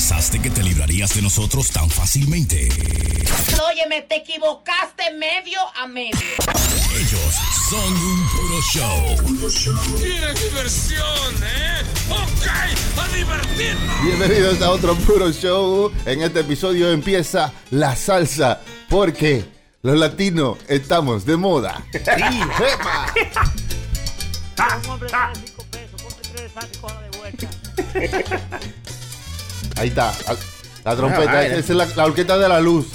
pensaste que te librarías de nosotros tan fácilmente? Óyeme, te equivocaste medio a medio. Ellos son un puro show. ¡Qué diversión, eh! ¡Ok! ¡A divertirnos! Bienvenidos a otro puro show. En este episodio empieza la salsa porque los latinos estamos de moda. ¡Epa! Ahí está. La trompeta, Ah, vale. esa es la, la orquesta de la luz.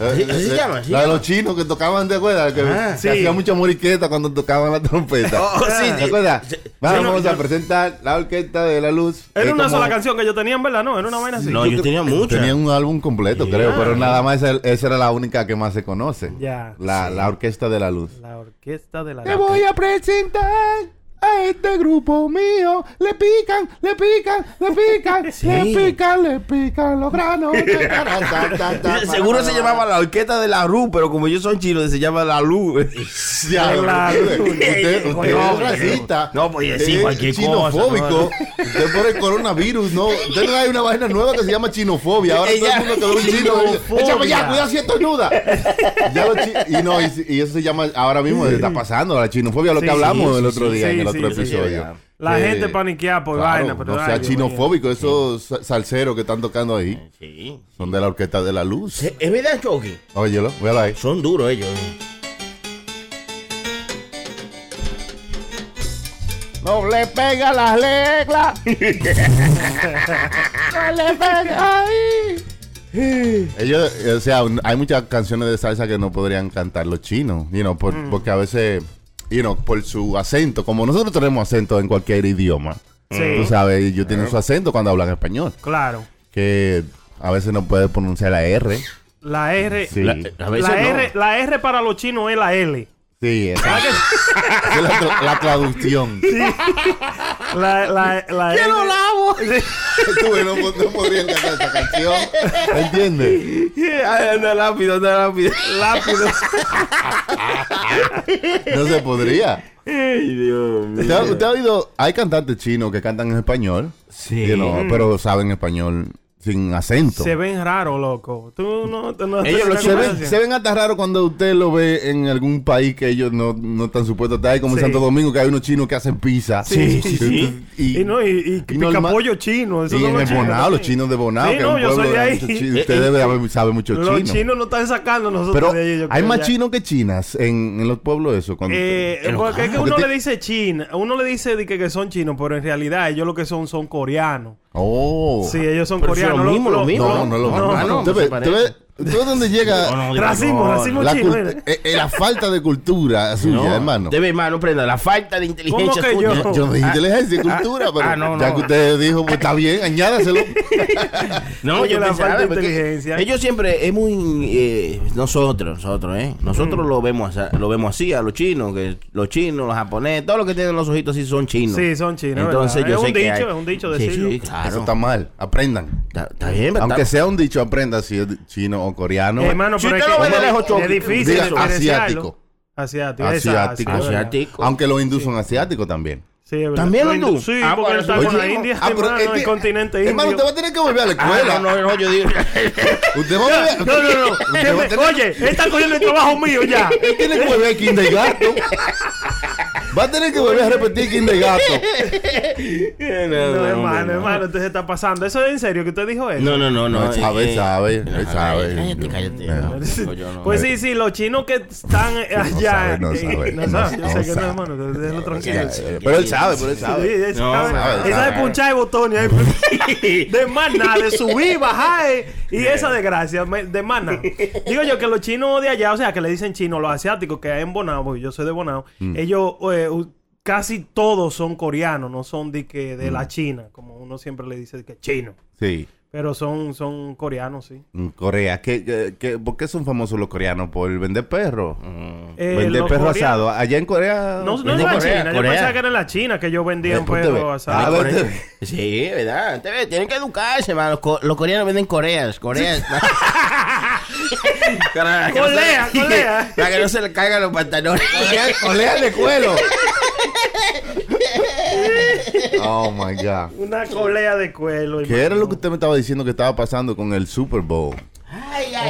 Eh, así se eh, llama, así la de los chinos que tocaban de acuerdas, que, Ah, que sí. hacía mucha moriqueta cuando tocaban la trompeta. Oh, oh, sí, ¿Te acuerdas? Sí, Vamos sí, no, a yo- presentar la orquesta de la luz. Era una como- sola canción que ellos tenían, ¿verdad? No, era una vaina así. No, yo tenía muchas. Tenía un álbum completo, creo, pero nada más esa, esa era la única que más se conoce. Ya. La, la orquesta de la luz. La orquesta de la... Te voy a presentar a este grupo mío. Le pican, le pican, le pican, Sí. le pican, le pican los granos. Seguro se llamaba la orquesta de la Ru, pero como ellos son chinos, se llama la Lu. Ya, La usted, usted, es racista. no podía decir es cualquier Chinofóbico. Usted por el coronavirus, no. Usted no hay una vaina nueva que se llama chinofobia. Ahora todo el mundo que ve un chino. Échame ya, cuidado si estornuda. Y no, y, y eso se llama, ahora mismo está pasando, la chinofobia, lo que Sí, hablamos sí, el sí, otro día sí, sí, otro episodio. La Que- gente paniquea por claro, vaina, pero... no sea chinofóbico, esos sa- salseros que están tocando ahí Sí. son de la orquesta de la luz. Es es verdad, Chucky. Óyelo, véalo ahí. Son duros ellos. No le pega las reglas. no le pega ahí. Ellos, o sea, hay muchas canciones de salsa que no podrían cantar los chinos, you know, por- porque a veces, you know, por su acento, como nosotros tenemos acento en cualquier idioma, Sí. tú sabes, ellos tienen su acento cuando hablan español, Claro. que a veces no puede pronunciar la R. La R... Sí, La- sí, a veces La no. R, la R para los chinos es la L. exacto. Esa es la, la traducción. La, la, la ¡Que L-! Tú, no, no podrían cantar esa canción. ¿Entiendes? Ay, anda lápido, anda lápido. Lápido. No se podría. Ay, Dios ¿Usted, ha- usted ha oído? Hay cantantes chinos que cantan en español. Sí. you know, pero saben español sin acento. Se ven raros, loco. Tú no... tú no Ellos lo- Se ven, se ven hasta raro cuando usted lo ve en algún país que ellos no, no están supuestos a estar ahí, como en. Santo Domingo, que hay unos chinos que hacen pizza. Sí, sí, sí. Y, Y no, y, y, y normal- picapollo chino. Eso y en los el chinos Bonao, los también. chinos de Bonao, Sí, que no, es un yo soy pueblo de de ahí. muchos chinos. Usted debe haber- sabe mucho Los chino. chinos no están sacando nosotros Pero de ahí. yo hay más chinos que chinas en, en los pueblos eso. Cuando Eh, Pero, porque es que uno te- le dice china, uno le dice que son chinos, pero en realidad ellos lo que son son coreanos. Oh. Sí, ellos son coreanos. lo mismo, lo mismo. No, no, no, No, no, no, no, ¿Usted no No, no, no, racismo la, chino. eh, eh, la falta de cultura suya, No, hermano? Debe, hermano, prenda. La falta de inteligencia ¿Cómo que suya. yo? Yo no dije inteligencia y cultura, pero ah, no, ya no. que usted dijo, pues está bien, añádaselo. No, yo la pensaba, falta de inteligencia. Ellos siempre es muy eh, nosotros, nosotros, ¿eh? Nosotros lo vemos así, lo vemos así a los chinos, que los chinos, los japoneses, todos los que tienen los ojitos así son chinos. Sí, son chinos, Entonces ¿verdad? yo Es sé un que dicho, hay- es un dicho Sí, decirlo. sí, claro. Eso está mal. Aprendan. Está, está bien, ¿verdad? Aunque sea un dicho, aprenda si es chino o coreano. Eh, hermano, Si pero usted lo ve de lejos, es difícil diga diferenciarlo. asiático. Asiático. Asiático. Sí, Asiático. Aunque los hindúes son asiáticos también. Sí, es verdad. ¿También Los hindú? Sí, Ah, porque está eso. con la India, Ah, pero hermano, el continente Hermano, indio. usted va a tener que volver a la Ah, escuela. no, no, no, yo digo. Usted va a volver No, no, no. usted me- tener- Oye, él está cogiendo el trabajo mío ya. Él tiene que volver a kindergarten. Va a tener que volver a repetir kindergarten. No, hermano, hermano, usted se está pasando. ¿Eso es en serio que usted dijo eso? No, no, no, no. No, él sabe, eh, sabe, él eh, sabe. Cállate, cállate. Eh. no, no, no. Pues sí, sí, los chinos que están eh, allá. sabe, no eh, sabe, no no sabe, yo sé que no, hermano, déjelo tranquilo. Eh, Pero él sabe, pero él Sí, sabe. él No, sabe, punchar el botón y ahí- de nada, de subir, bajar eh, y esa desgracia, de nada. Digo yo que los chinos de allá, o sea, que le dicen chinos, los asiáticos que hay en Bonao, porque yo soy de Bonao, Mm. ellos eh, casi todos son coreanos, no son de que de Mm. la China, como uno siempre le dice que chino. Sí. Pero son, son coreanos, sí. En Corea. ¿Qué, qué- qué- por qué son famosos los coreanos? ¿Por vender perros? Eh, vender los perro coreanos- asado. Allá en Corea. No, no en la Corea, China, yo Corea. pensaba que era en la China que ellos vendían Eh, pues, te ve. perros Ah, Sí, ¿verdad? Te ve, Tienen que educarse, hermano. Los, co- los coreanos venden coreas. Coreas. Colea, colea. Para que no se le caigan los pantalones. Colea de cuero. Oh my God. Una colea de cuero. ¿Qué era lo que usted me estaba diciendo que estaba pasando con el Super Bowl?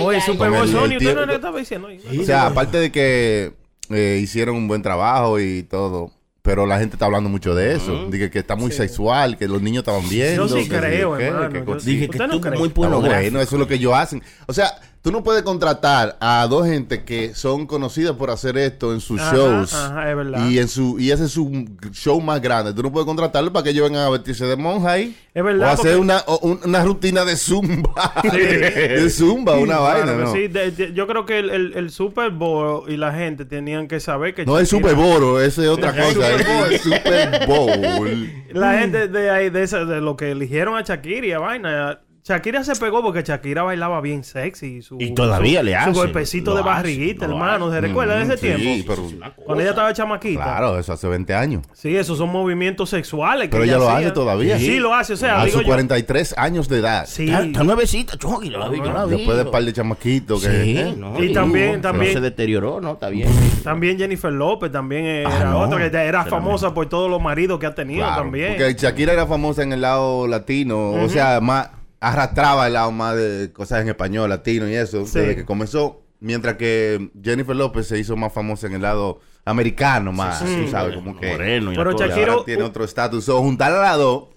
Oye, Super Con Bowl el- Sony, usted no que estaba diciendo. O sea, aparte de que eh, hicieron un buen trabajo y todo, pero la gente está hablando mucho de eso. Dije que está muy sexual, que los niños estaban viendo. Yo sí que creo, hermano, que. Dije que ¿Usted no tú cree? muy bueno, pornográfico. eso es lo que ellos hacen. O sea, tú no puedes contratar a dos gente que son conocidas por hacer esto en sus Ajá, shows. ajá, es verdad. Y en su y ese es su show más grande. Tú no puedes contratarlo para que ellos vengan a vestirse de monja ahí. Es verdad, O hacer una, o un- una rutina de zumba. de zumba, una vaina, Claro ¿no? sí, de- de- yo creo que el, el- el Super Bowl y la gente tenían que saber que No es Super Bowl, eso es otra cosa. Es Super Bowl. La gente de ahí, de, esa- de lo que eligieron a Shakira y a vaina. Shakira se pegó porque Shakira bailaba bien sexy. Su, Y todavía su- le Su hace. golpecito Lo de barriguita, hermano. ¿Se recuerda de ese sí, tiempo? pero- Cuando ella estaba chamaquita. Claro, eso hace 20 años. Sí, esos son movimientos sexuales. que Pero ella lo hacía. hace todavía. Sí, lo hace. O sea, A sus yo. 43 años de edad. Sí. Está, nuevecita, Chucky, yo la vi, yo la vi. Después de un par de chamaquitos que... Sí, ¿eh? no, Y también- no, también- No se deterioró, ¿no? Está bien. También Jennifer López también era Ah, no. otra que era Pero famosa por todos los maridos que ha tenido Claro, también. Porque Shakira era famosa en el lado latino, o sea, más arrastraba el lado más de cosas en español, latino y eso, Sí. desde que comenzó. Mientras que Jennifer López se hizo más famosa en el lado americano, más, tú sabes, como que... Moreno y Pero y Shakira- ahora tiene otro estatus. O juntar a las dos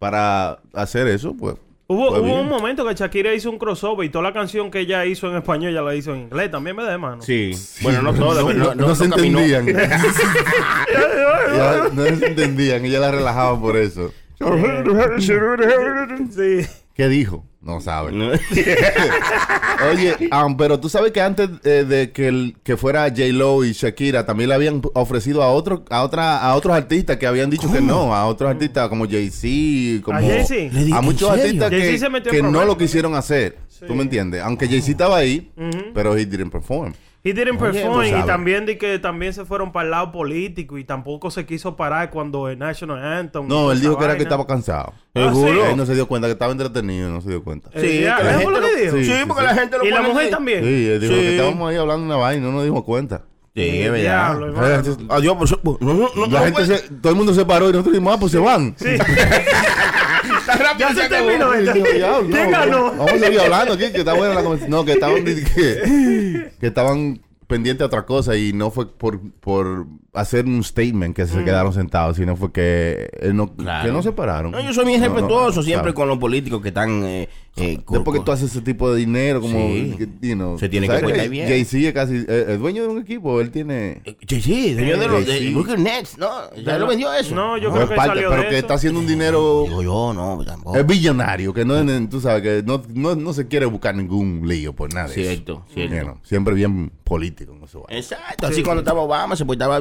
para hacer eso, pues... Hubo, un momento que Shakira hizo un crossover y toda la canción que ella hizo en español ya la hizo en inglés también, ¿verdad, hermano? Sí. Bueno, no todo, No, no, no se entendían. Ya no se entendían, ella la relajaban por eso. Sí. ¿Qué dijo? No sabe. Oye, um, pero tú sabes que antes eh, de que, el- que fuera J Lo y Shakira también le habían ofrecido a otro, a otra, a otros artistas que habían dicho que no, a otros artistas como Jay Z, como ¿A Jay-Z? Muchos artistas que, no lo quisieron hacer. ¿Tú me entiendes? Aunque Jay Z estaba ahí, pero he didn't perform. He didn't Oye, perform y también de que también se fueron para el lado político y tampoco se quiso parar cuando el National Anthem. y No, él dijo que era que vaina. estaba cansado. Ah, Seguro. sí. Él no se dio cuenta que estaba entretenido, no se dio cuenta. Sí, ya, que la ¿eso gente lo dijo? Sí, Sí, sí, porque sí. la gente lo Y la mujer así. también. Sí, él dijo Sí. que estábamos ahí hablando una vaina y no nos dimos cuenta. Sí, es verdad. Diablo, hermano. Adiós, pues, no, no, no, La no, gente pues, se, todo el mundo se paró y nosotros dijimos, ah, pues se van. rápido Ya se terminó "Diablo, ¿Quién no, ganó? Vamos a seguir hablando aquí, que está buena la conversación. No, que estaban, que, que estaban pendientes a otra cosa y no fue por, por hacer un statement que se quedaron sentados, sino fue que, él no, Claro. que no se pararon. No, yo soy bien No, no, respetuoso siempre con los políticos que están. Eh, eh, Después que tú haces ese tipo de dinero, como, Sí. que, you know, Se tiene ¿sabes que portar bien. Jay-Z es casi, eh, es dueño de un equipo, él tiene... Eh, Sí, sí, dueño de los. de Nets, ¿no? Ya lo vendió eso. No, yo No creo que parte, salió pero de que eso. está haciendo un dinero... Digo yo, no, tampoco. Es billonario, que no, es- tú sabes, que no, no, no se quiere buscar ningún lío por nada. de eso. Cierto, cierto. You know, siempre bien político. Exacto, así cuando estaba Obama se portaba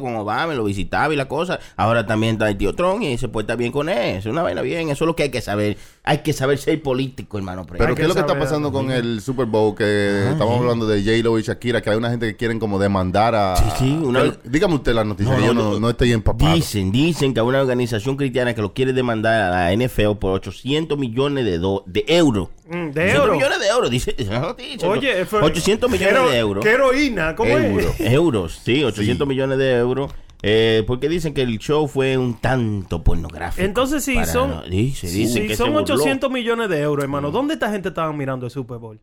con Obama, lo visitaba y la cosa. Ahora también está el tío Trump y se porta bien con él. Es una vaina bien, eso es lo que hay que saber. Hay que saber ser político, hermano. Pero ¿qué es lo que está pasando con el Super Bowl? Que estamos hablando de J-Lo y Shakira, que hay una gente que quieren como demandar a... Sí, sí, una- Pero dígame usted la noticia, que yo no, no estoy empapado. Dicen, dicen que hay una organización cristiana que lo quiere demandar a la NFL por 800 millones de, do- de euros. Mm, de 800 euros. millones de euros, dice noticia. Oye, fue- 800 millones ¿qué hero- de euros. ¿Qué heroína? ¿Cómo Euro. es? Euros, sí, 800 Sí. millones de euros. Eh, porque dicen que el show fue un tanto pornográfico. Entonces, si Para- son, dice, dicen si que son se burló. 800 millones de euros, hermano, ¿dónde esta gente estaba mirando el Super Bowl?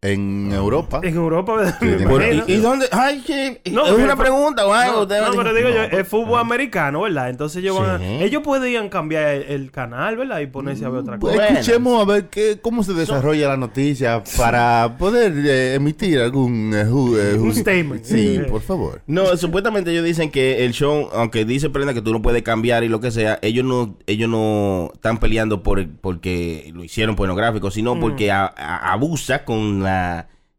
En Europa. En Europa, ¿verdad? ¿y, y dónde? Ay, que, No, es una pregunta. No, pero digo yo, es fútbol americano, ¿verdad? Entonces ellos, van a- Sí. ellos podían cambiar el, el canal, ¿verdad? Y ponerse a ver otra cosa. Bueno. escuchemos a ver qué, cómo se desarrolla la noticia para poder eh, emitir algún eh, ju- eh, Un statement. Sí, Sí. por favor. No, supuestamente ellos dicen que el show, aunque dice Prenda que tú no puedes cambiar y lo que sea, ellos no, ellos no están peleando por porque lo hicieron pornográfico, sino Mm. porque a- a- abusa con la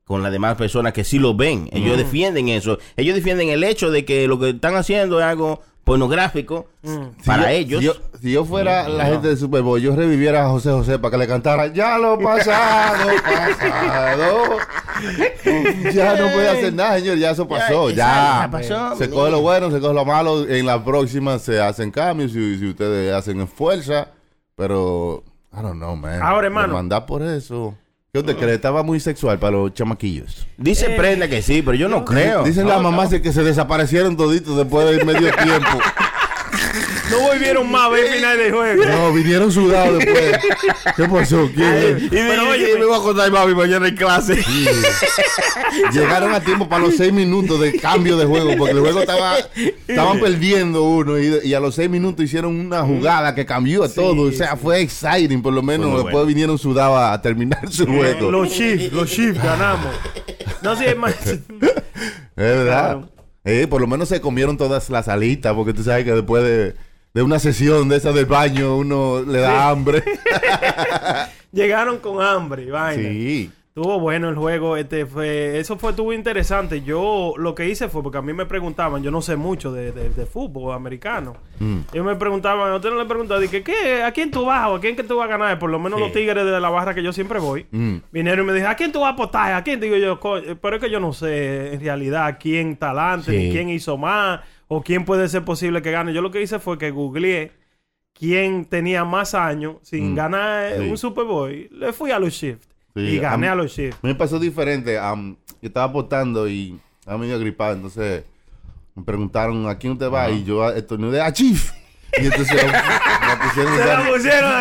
con las demás personas que sí lo ven. Ellos Mm. defienden eso. Ellos defienden el hecho de que lo que están haciendo es algo pornográfico Mm. para Si yo- ellos. Si yo, si yo fuera la gente del Super Bowl, yo reviviera a José José para que le cantara Ya lo pasado, pasado. ya no puede hacer nada, señor. Ya eso pasó. Ya, Ya, ya pasó, Se coge lo bueno, se coge lo malo. En la próxima se hacen cambios si, si ustedes hacen fuerza. Pero, I don't know, man. Ahora, hermano. Mandar por eso. ¿Qué usted cree? Estaba muy sexual para los chamaquillos. Dice Prenda que sí, pero yo no creo. Dicen No, las mamás de que se desaparecieron toditos después de medio tiempo. No volvieron más a ver el final del juego. No, vinieron sudados después. ¿Qué pasó? ¿Quién? Y Pero oye, me voy a contar mami mañana en clase. Llegaron a tiempo para los seis minutos de cambio de juego, porque el juego estaba, estaban perdiendo uno y, y a los seis minutos hicieron una jugada que cambió a todo. O sea, fue exciting, por lo menos. muy después bueno. vinieron sudados a terminar su juego. Los Chiefs, los Chiefs ganamos. No sé, es más. Es verdad. Claro. Eh, por lo menos se comieron todas las alitas, porque tú sabes que después de, de una sesión de esa del baño, uno le da hambre. Llegaron con hambre y vaina. sí. Estuvo bueno el juego, este fue, eso fue, estuvo interesante. Yo lo que hice fue porque a mí me preguntaban, yo no sé mucho de, de- de fútbol americano. Ellos me preguntaban, a usted no le preguntaba, dije, ¿qué? ¿A quién tú vas o a quién que tú vas a ganar? Por lo menos Sí. los tigres de la barra que yo siempre voy. Mm. Vinieron y me dijeron, ¿a quién tú vas a apostar? ¿A quién? Digo yo, "Co- pero es que yo no sé en realidad quién talante, Sí. ni quién hizo más, o quién puede ser posible que gane. Yo lo que hice fue que googleé quién tenía más años sin Mm. ganar Sí. un Super Bowl. Le fui a los Shift Sí, y gané a a, los Shift. Me pasó diferente. yo estaba apostando y estaba medio gripado. Entonces me preguntaron a quién usted va. Y yo estornudé a Chief. Y entonces me pusieron Se la pusieron.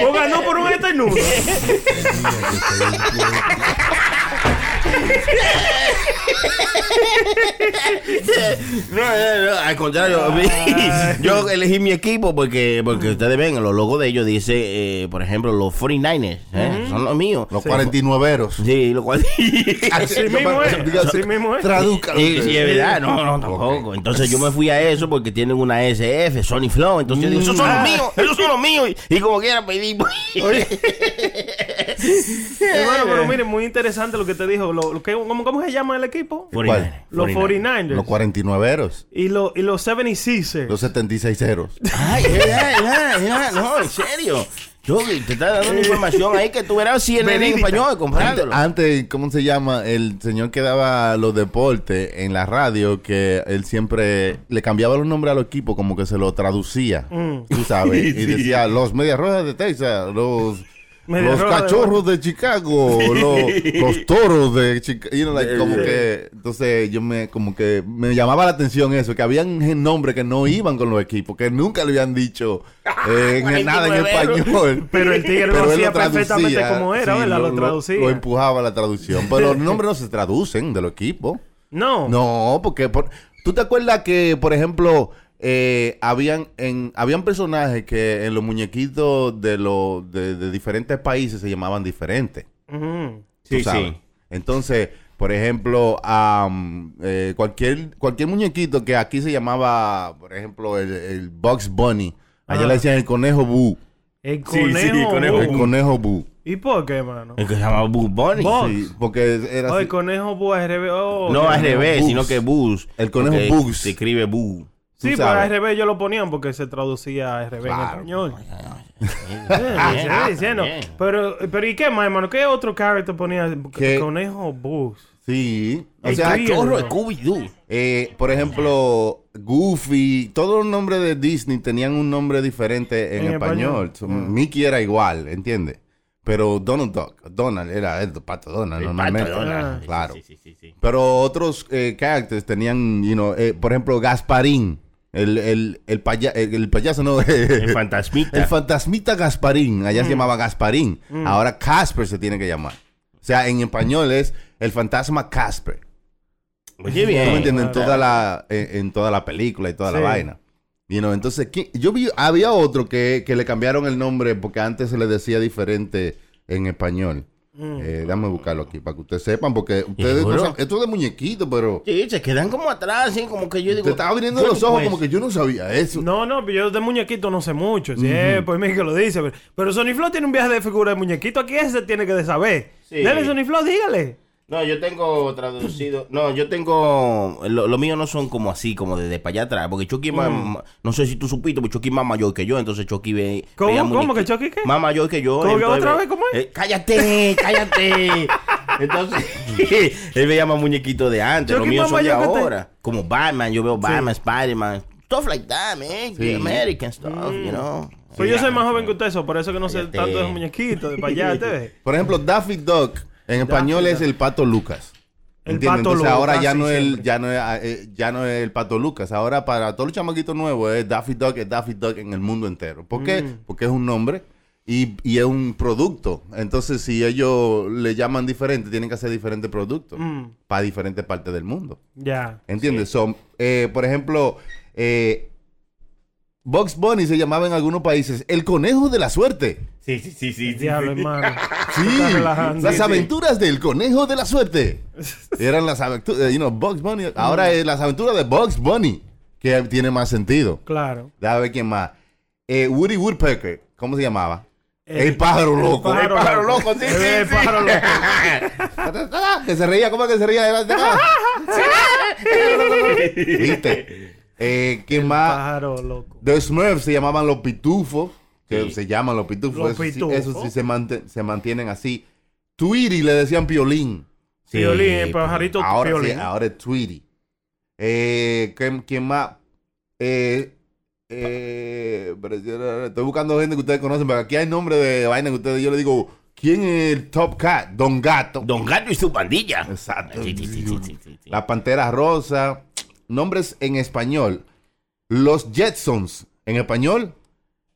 Pues ganó por un estornudo. No, no, no, al contrario, yo elegí mi equipo porque, porque ustedes ven, los logos de ellos dice, eh, por ejemplo, los 49ers, ¿eh? son los míos. Los 49eros. Sí, lo cual... Así mismo es. Así mismo es. Tradúcalo Sí, es verdad, no, no, tampoco. Entonces yo me fui a eso porque tienen una SF, Sony Flow. Entonces yo digo, esos son los míos, esos son los míos. Y, y como quiera pedí. pues. Hermano, pero miren, muy interesante lo que te dijo. Lo, lo ¿cómo, ¿Cómo se llama el equipo? ¿Cuál? Los 49ers. Los 49eros. Y, lo- y los 76ers. Los 76eros. Ay, es verdad, es verdad, es verdad. No, en serio. Yo te está dando una información ahí que tú verás si en español comprándolo. antes, ¿cómo se llama? El señor que daba los deportes en la radio, que él siempre le cambiaba los nombres a los equipos, como que se lo traducía, Mm. tú sabes, y decía los Medias Rojas de Texas, los, los de- Cachorros de, Chicago, los, los Toros de Chicago, you know, like, como Sí. que, entonces yo me, como que me llamaba la atención eso, que habían nombres que no iban con los equipos, que nunca le habían dicho eh, en- nada en 49eros. español. Pero el tigre lo hacía perfectamente como era, sí, ¿verdad? Lo, traducía. Lo empujaba a la traducción. Pero los nombres no se traducen de los equipos. no. No, porque por- tú te acuerdas que, por ejemplo, eh, habían en habían personajes que en los muñequitos de los de, de diferentes países se llamaban diferentes. Tú Sí, sabes. sí. Entonces, por ejemplo, am, eh, cualquier cualquier muñequito que aquí se llamaba, por ejemplo, el, el Bugs Bunny, allá Ah. le decían el conejo Boo. El conejo. sí, el conejo Bu. El conejo Boo. ¿Y por qué, mano? El que se llama Boo Bunny. Bugs. Sí, porque era Oh, así. el conejo Bu al revés. Oh, No al revés, sino que Bus. El conejo Bugs. Se escribe Boo. Sí, al revés yo lo ponían porque se traducía revés Claro. en español. Sí, Bien, sí, diciendo. bien. Pero, pero ¿y qué más, hermano? ¿Qué otro character ponía? ¿Qué? Conejo Bugs. Sí. O El sea. Chorro. Scooby-Doo. eh, por ejemplo, Goofy, todos los nombres de Disney tenían un nombre diferente en, En español. español. So, Ah. Mickey era igual, ¿entiendes? Pero Donald Duck, Donald era el pato Donald El normalmente. pato Donald. Ah. Claro. Sí, sí, sí, sí. Pero otros eh, characters tenían, you know, eh, por ejemplo, Gasparín. El, el, el, paya- el, el payaso, no. El fantasmita. El fantasmita Gasparín. Allá se llamaba Gasparín. Ahora Casper se tiene que llamar. O sea, en español es el fantasma Casper. Oye, bien. ¿Tú me entiendes? En toda la, en, en toda la película y toda la vaina. You know, entonces, ¿quién- yo vi, había otro que, que le cambiaron el nombre porque antes se le decía diferente en español. Eh, déjame buscarlo aquí para que ustedes sepan, porque ustedes no saben- esto es de muñequito, pero Sí, se quedan como atrás, así como que yo digo. te estaba viniendo ¿cómo los ojos pues? como que yo no sabía eso. No, no, pero yo de muñequito no sé mucho. Sí, eh, pues mí que lo dice. Pero, pero Sony Flow tiene un viaje de figura de muñequito. Aquí ese tiene que de saber. Sí. Dale, Sony Flow, dígale. No, yo tengo traducido. No, yo tengo. Lo, lo mío no son como así, como de, de para allá atrás. Porque Chucky, es más- Mm. no sé si tú supiste, pero Chucky es más mayor que yo. Entonces Chucky ve. ¿Cómo? ¿Cómo que Chucky qué? Más mayor que yo. ¿Cómo entonces otra ve- vez? ¿Cómo es? Eh, cállate, cállate. Entonces, él veía más muñequitos de antes. Los Chucky míos más son de ahora. Como Batman, yo veo Batman, Spider-Man. Stuff like that, man. Sí. The American stuff, you know. Pues yo Sí, soy más joven que usted, eso, por eso que no sé tanto de muñequitos, de para allá, ¿te ves? Por ejemplo, Daffy Duck en español es el pato Lucas. El ¿Entiendes? Pato Entonces Lucas, ahora ya no, es el, ya, no es, eh, ya no es el Pato Lucas. Ahora para todos los chamaquitos nuevos es Daffy Duck, es Daffy Duck en el mundo entero. ¿Por qué? Mm. Porque es un nombre y, y es un producto. Entonces si ellos le llaman diferente, tienen que hacer diferentes productos Mm, para diferentes partes del mundo. ya. ¿Entiendes? So, eh, por ejemplo, eh, Bugs Bunny se llamaba en algunos países el conejo de la suerte. Sí, sí, sí, sí. Diablo, hermano. Sí, las aventuras del conejo de la suerte. Eran las aventuras, you know, Bugs Bunny. Ahora es las aventuras de Bugs Bunny, que tiene más sentido. Claro. Déjame ver quién más. Eh, Woody Woodpecker, ¿cómo se llamaba? El- El, pájaro loco. el pájaro loco. sí, El sí, sí. pájaro loco. que se reía, ¿cómo es que se reía? ¿Viste? Eh, ¿Quién más? Pájaro loco. The Smurfs se llamaban los pitufos. Que se llaman los pitufos. Los Eso sí- pitufos. Eso sí, se, se mantienen así. Tweety le decían piolín. Sí, Piolín, el pajarito Ahora sí, piolín. ahora es Tweety. Eh, ¿quién, quién más? Eh, eh, estoy buscando gente que ustedes conocen, pero aquí hay nombre de vaina que ustedes, yo le digo, ¿quién es el Top Cat? Don Gato. Don Gato y su pandilla. Exacto. Sí, sí, sí, sí, sí, sí. La Pantera Rosa. Nombres en español. Los Jetsons. En español.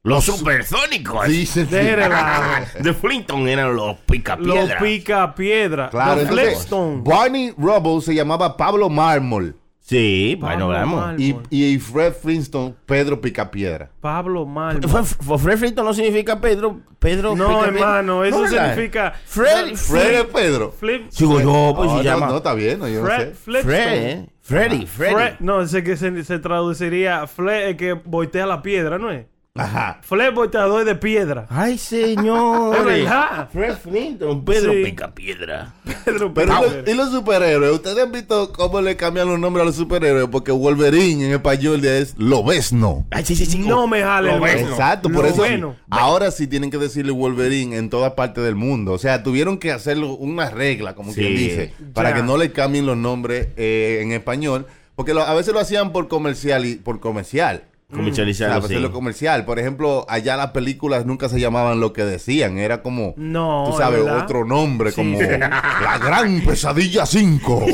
Los supersónicos. Dicen. De Flinton eran los Los picapiedras. pica piedra. Claro, Los entonces, Flintstones. Barney Rubble se llamaba Pablo Mármol. Sí, bueno, Pablo vamos. Mármol. Y, y Fred Flintstone, Pedro Picapiedra. Pablo fue- Fred Flintton no significa Pedro. Pedro. No, Picapiedra. hermano, eso No, significa. Fred. Fred es Pedro. Flip. Sigo yo, pues Oh, se no, llama. no, está bien, no, yo no Fred. sé. Fred, Flintstone. ¿eh? Freddy, Freddy. Fred. No, ese que se, se traduciría. Fle el que voltea la piedra, ¿no es? Ajá. Fle volteador de piedra. Ay, señor. Verdad. Fred Flintton, Pedro Sí. Picapiedra. Pedro ¿y Piedra. y los superhéroes? ¿Ustedes han visto cómo le cambian los nombres a los superhéroes? Porque Wolverine en español es Lobezno. Ay, sí, sí, sí. No me jale el Lo ves, bueno. Exacto, por eso bueno. ahora sí tienen que decirle Wolverine en toda parte del mundo. O sea, tuvieron que hacerlo una regla, como Sí. quien dice, para Ya. que no le cambien los nombres eh, en español. Porque lo- a veces lo hacían por comercial y por comercial. O sea, Comercializado, para sí. hacerlo comercial. Por ejemplo, allá las películas nunca se llamaban lo que decían. Era como, No, tú sabes, ¿verdad? otro nombre, Sí, como sí. La Gran Pesadilla 5.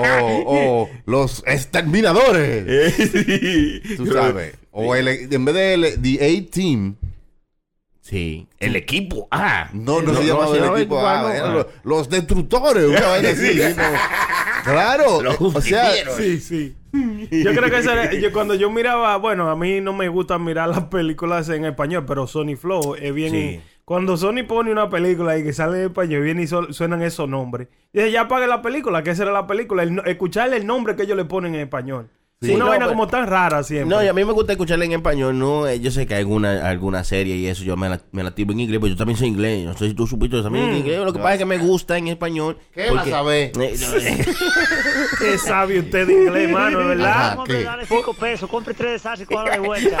o, o Los Exterminadores. Tú sabes. O el, en vez de el- The A-Team, Sí. El equipo. Ah. no, no, No, se no, llamaba el equipo A, eran Ah. los, los Destructores, una vaina así. Claro. Los o sea. Sí, sí. Yo creo que ese era- yo, cuando yo miraba, bueno, a mí no me gusta mirar las películas en español, pero Sony Flow es bien. Sí. Cuando Sony pone una película y que sale en español, viene y so- suenan esos nombres. Dice, ya apague la película, que esa era la película. El escucharle el nombre que ellos le ponen en español. Sí, una no, vaina pero- como tan rara siempre. No, y a mí me gusta escucharla en español, no, eh, yo sé que hay alguna, alguna serie y eso, yo me la, me la tiro en inglés, pues yo también soy inglés, no sé si tú supiste yo también en inglés, lo que pasa es que me gusta en español. ¿Qué vas a ver? Eh, no, Qué sabe usted de inglés, mano, ¿verdad? Ajá. ¿qué? dale 5 pesos, compre 3 de salsa y coja de vuelta.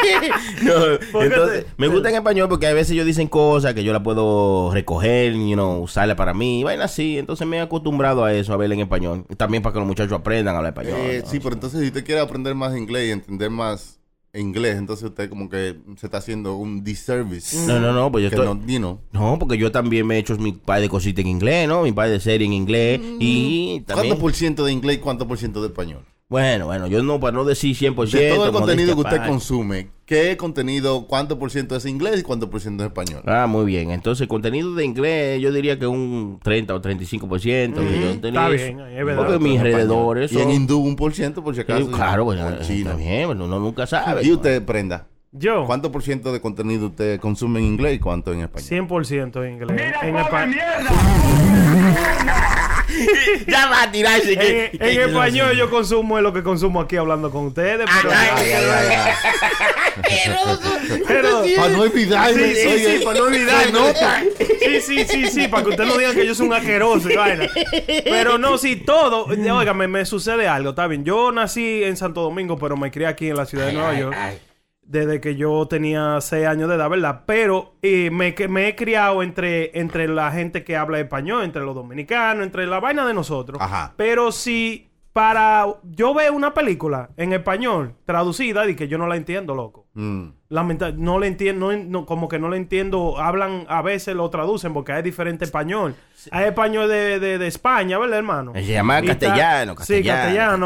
no, ¿Por qué entonces, te- me gusta en español porque a veces ellos dicen cosas que yo la puedo recoger, you know, usarla para mí, y vaina así, entonces me he acostumbrado a eso, a verla en español, también para que los muchachos aprendan a hablar español. Eh, ¿no? sí, pero entonces si usted quiere aprender más inglés y entender más inglés, entonces usted como que se está haciendo un disservice. No, no, no, pues yo estoy... no, you know. No, porque yo también me he hecho mi par de cositas en inglés, ¿no? Mi par de serie en inglés. Y también... ¿Cuánto por ciento de inglés y cuánto por ciento de español? Bueno, bueno, yo no, para no decir 100%. De todo el contenido que usted consume, ¿qué contenido, cuánto por ciento es inglés y cuánto por ciento es español? Ah, muy bien. Entonces, contenido de inglés, yo diría que un 30 o 35%. que yo tenía Está bien, es verdad. Porque mis alrededores Y en hindú un por ciento, por si acaso. Sí, claro, bueno, en chino. también, bueno, uno nunca sabe. Y usted, Prenda, Yo, ¿cuánto por ciento de contenido usted consume en inglés y cuánto en español? 100% en inglés. En, español ya va a tirarse. que- en, que- en que- español yo consumo lo que consumo aquí hablando con ustedes. Pero, Ay, Ay, ay, ay, pero-. Para no olvidarme. Sí, sí, oye, sí, para no olvidar, nota. Sí, sí, sí, sí, para que usted no diga que yo soy un asqueroso. Pero no, sí, todo. Oiga, me, me sucede algo, está bien. Yo nací en Santo Domingo, pero me crié aquí en la ciudad de Nueva York. Desde que yo tenía seis años de edad, ¿verdad? Pero eh, me he criado entre, entre la gente que habla español, entre los dominicanos, entre la vaina de nosotros. Ajá. Pero si para yo veo una película en español traducida y que yo no la entiendo, loco. Mm. Lamenta- no le entiendo, no, no- como que no le entiendo. Hablan, a veces lo traducen porque hay diferente español. Hay español de, de, de España, ¿verdad, hermano? Se llama Y está- castellano, Sí, castellano.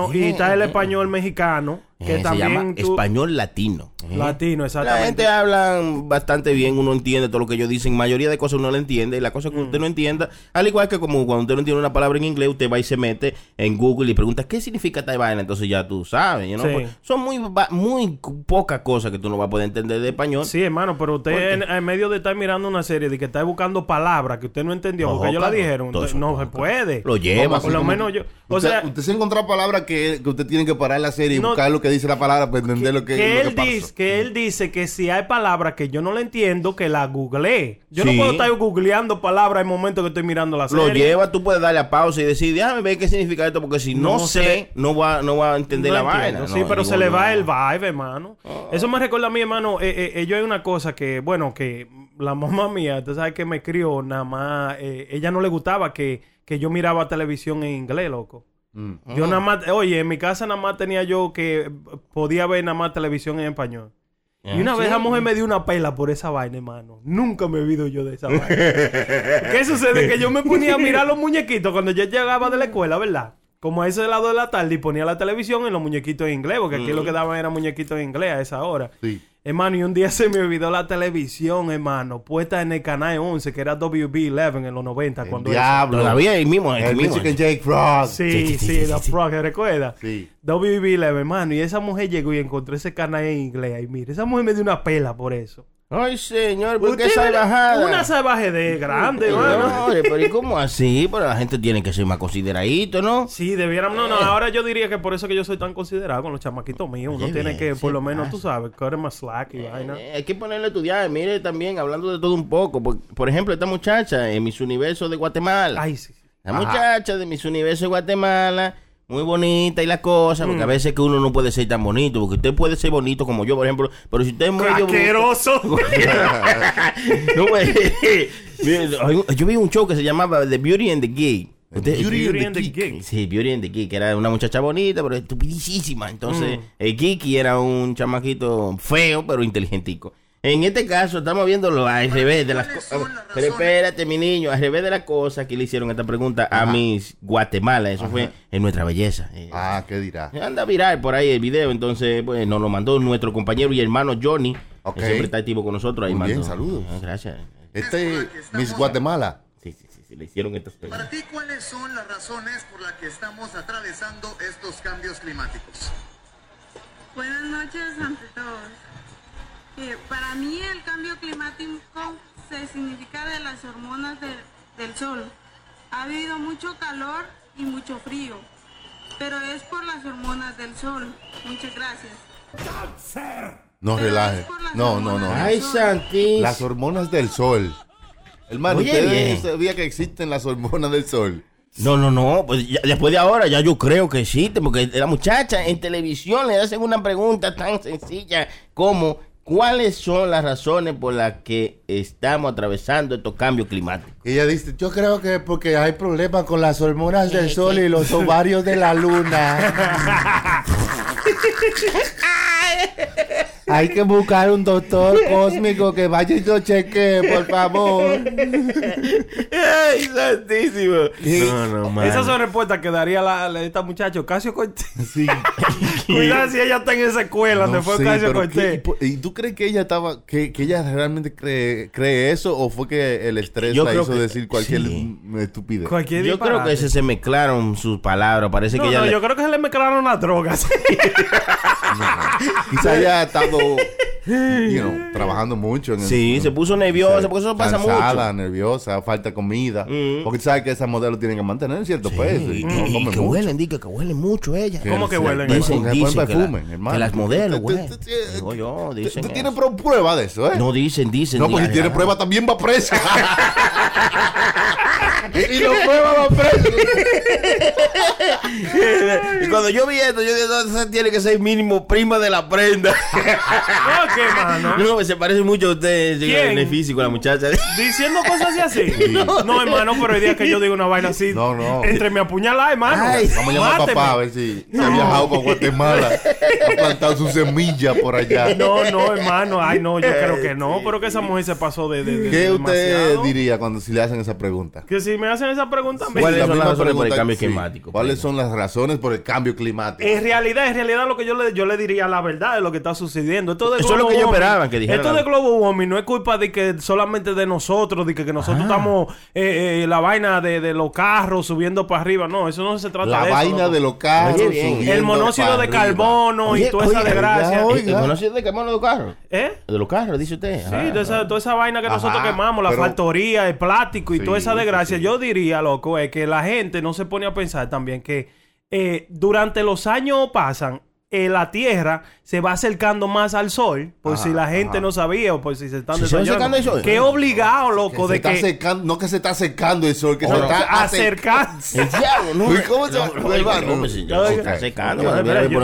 castellano. Y está el Eh, español mexicano, que Eh, se también. llama tú- español latino. Eh. Latino, La exactamente. gente habla bastante bien, uno entiende todo lo que ellos dicen, mayoría de cosas uno le entiende, y la cosa que Mm. usted no entienda, al igual que como cuando usted no entiende una palabra en inglés, usted va y se mete en Google y pregunta qué significa esta vaina, entonces ya tú sabes? Sí. Pues, son muy muy pocas cosas que tú no vas a poder entender de español. Sí, hermano, pero usted en, en medio de estar mirando una serie de que está buscando palabras que usted no entendió No, porque ellos la dijeron, entonces no no, se puede. Lo lleva, ¿Cómo Por lo menos yo. O usted, sea, usted se encontró palabras que, que usted tiene que parar la serie y No, buscar lo que dice la palabra para entender lo que, que, lo él que pasó. dice, que él dice que si hay palabras que yo no le entiendo, que la googleé. Yo Sí. no puedo estar googleando palabras en el momento que estoy mirando la serie. Lo lleva, tú puedes darle a pausa y decir, déjame ver qué significa esto, porque si no, se sé, le- no va, no va a entender No la entiendo, vaina. Sí, No, pero se le va el vibe, hermano. Eso me recuerda a mí, hermano. Eh, eh, ello hay una cosa que, bueno, que la mamá mía, tú sabes que me crió, nada más. eh, ella no le gustaba que, que yo miraba televisión en inglés, loco. Mm. Yo nada más, oye, en mi casa nada más tenía yo que podía ver nada más televisión en español. Y una Ah, vez sí. la mujer me dio una pela por esa vaina, hermano. Nunca me he visto yo de esa vaina. ¿Qué sucede? Que yo me ponía a mirar los muñequitos cuando yo llegaba de la escuela, ¿verdad? Como a ese lado de la tarde y ponía la televisión en los muñequitos en inglés, porque aquí lo que daban eran muñequitos en inglés a esa hora. Sí. Hermano, y un día se me olvidó la televisión, hermano, puesta en el canal 11, que era WB11 en los 90. El cuando diablo. Todavía ahí mismo, aquí El mismo. Mexican Jake Frog. Sí, sí, The Frog, ¿te recuerdas? Sí. WB11, hermano. Y esa mujer llegó y encontró ese canal en inglés. Y mire, esa mujer me dio una pela por eso. Ay, señor, ¿por qué bajada? Una salvaje de grande, hermano. No, oye, pero ¿y cómo así? Pero la gente tiene que ser más consideradito, ¿no? Sí, debiéramos. No, no, ahora yo diría que por eso que yo soy tan considerado con los chamaquitos míos. Uno tiene que, por lo menos, tú sabes, cut más slack y vaina. Eh, hay que ponerle a estudiar. Mire, también, hablando de todo un poco. Por, por ejemplo, esta muchacha en Miss Universo de Guatemala. Ay, sí. sí. La muchacha de Miss Universo de Guatemala, muy bonita y la cosa, Mm. porque a veces que uno no puede ser tan bonito, porque usted puede ser bonito como yo, por ejemplo, pero si usted es medio... ¡Asqueroso! no, yo vi un show que se llamaba The Beauty and the Geek. Usted- Beauty Beauty and the. Geek. Sí, Beauty and the Geek, que era una muchacha bonita, pero estupidísima. Entonces, Mm. el Geeky era un chamaquito feo, pero inteligentico. En este caso, estamos viéndolo al revés de las cosas. Pero espérate, mi niño, al revés de las cosas que le hicieron esta pregunta a Miss Guatemala. Eso fue en nuestra belleza. Eh, Ah, ¿qué dirá? Anda viral por ahí el video, entonces pues, nos lo mandó nuestro compañero y hermano Johnny, que siempre está activo con nosotros. Ahí Muy bien, mandó. saludos. Ah, gracias. Este Miss Guatemala. Sí, sí, sí, sí, le hicieron estas preguntas. Para ti, ¿cuáles son las razones por las que estamos atravesando estos cambios climáticos? Buenas noches ante todos. Eh, para mí el cambio climático se significa de las hormonas de- del sol. Ha habido mucho calor y mucho frío, pero es por las hormonas del sol. Muchas gracias. No Pero relaje. No, no, no. Ay, Santis. Las hormonas del sol. Hermano, Oye, ¿ustedes bien. sabía que existen las hormonas del sol? No, no, no, pues ya- después de ahora ya yo creo que existe, porque la muchacha en televisión le hacen una pregunta tan sencilla como ¿cuáles son las razones por las que estamos atravesando estos cambios climáticos? Y ella dice, yo creo que es porque hay problemas con las hormonas del sol y los ovarios de la luna. hay que buscar un doctor cósmico que vaya y lo chequee, por favor. ¡Ay, santísimo! No, no, man. Esas son respuestas que daría la, la- esta muchacha, Casio Cortés. Sí. Cuidado si ella está en esa escuela donde No fue sé, Casio Cortés. ¿qué- y ¿Y tú crees que ella estaba, que, que ella realmente cree, cree eso o fue que el estrés Yo la creo hizo que- decir cualquier sí. estupidez? Cualquier Yo creo que se, se mezclaron sus palabras. Parece No, que ella no, le- yo creo que se le mezclaron las drogas. Quizá ella ha falou. You know, trabajando mucho. En el- Sí, se puso nerviosa, porque eso pasa cansada, mucho. nerviosa, falta de comida. Mm. Porque sabes que esas modelos tienen que mantener cierto peso y no Y comen que mucho. huelen, diga que huelen mucho ella. Que ¿Cómo que huelen? Dicen, que dicen ponen que, la- perfume, hermano. que las modelos, tú- Digo yo, dicen ¿Tú tienes prueba de eso, eh? No, dicen, dicen. No, pues si digan, tiene ah. prueba también va preso. y no prueba va preso. y cuando yo vi esto, yo dije, no, esa tiene que ser mínimo prima de la prenda. no, qué, mano? No, se parece mucho a usted ¿Quién? en el físico, la muchacha. Diciendo cosas así así. No, hermano, pero el día que yo digo una vaina así, No, no. entre mi apuñalada, hermano. Ay, Vamos a llamar a papá a ver si se ha viajado para Guatemala. ha plantado su semilla por allá. No, no, hermano. Ay, no, yo creo que no. Pero que esa mujer se pasó de. de, de- ¿Qué usted demasiado. diría cuando si le hacen esa pregunta? Que si me hacen esa pregunta, me- ¿Cuáles son las razones por el cambio sí. climático? ¿Cuáles son las razones por el cambio climático? En realidad, en realidad lo que yo le, yo le diría la verdad de lo que está sucediendo. Esto de Eso es lo global que yo warming- esperaba que dijeran. Esto de global warming no es culpa de que solamente de nosotros, de que, que nosotros estamos eh, eh, la vaina de, de los carros subiendo para arriba. No, eso no se trata La de eso. vaina loco. de los carros. Oye, bien. subiendo El monóxido de carbono Oye, y toda esa desgracia. oye. ¿El monóxido de carbono de los carros? ¿Eh? De los carros, dice usted. Sí, Ah. toda esa, toda esa vaina que Ajá, nosotros quemamos, la pero- factoría, el plástico y Sí, toda esa sí, desgracia. sí. Yo diría, loco, es que la gente no se pone a pensar también que eh, durante los años pasan, eh, la Tierra se va acercando más al Sol, por Ajá, si la gente ajá. no sabía o por si se están ¿Se está desayunando. acercando? Qué obligado, Que loco, se de está que secando, no que se está acercando el sol, que se o- está acercar. El diablo, ¿cómo se No, llama? no, Hermano. no, pues, ya se está secando.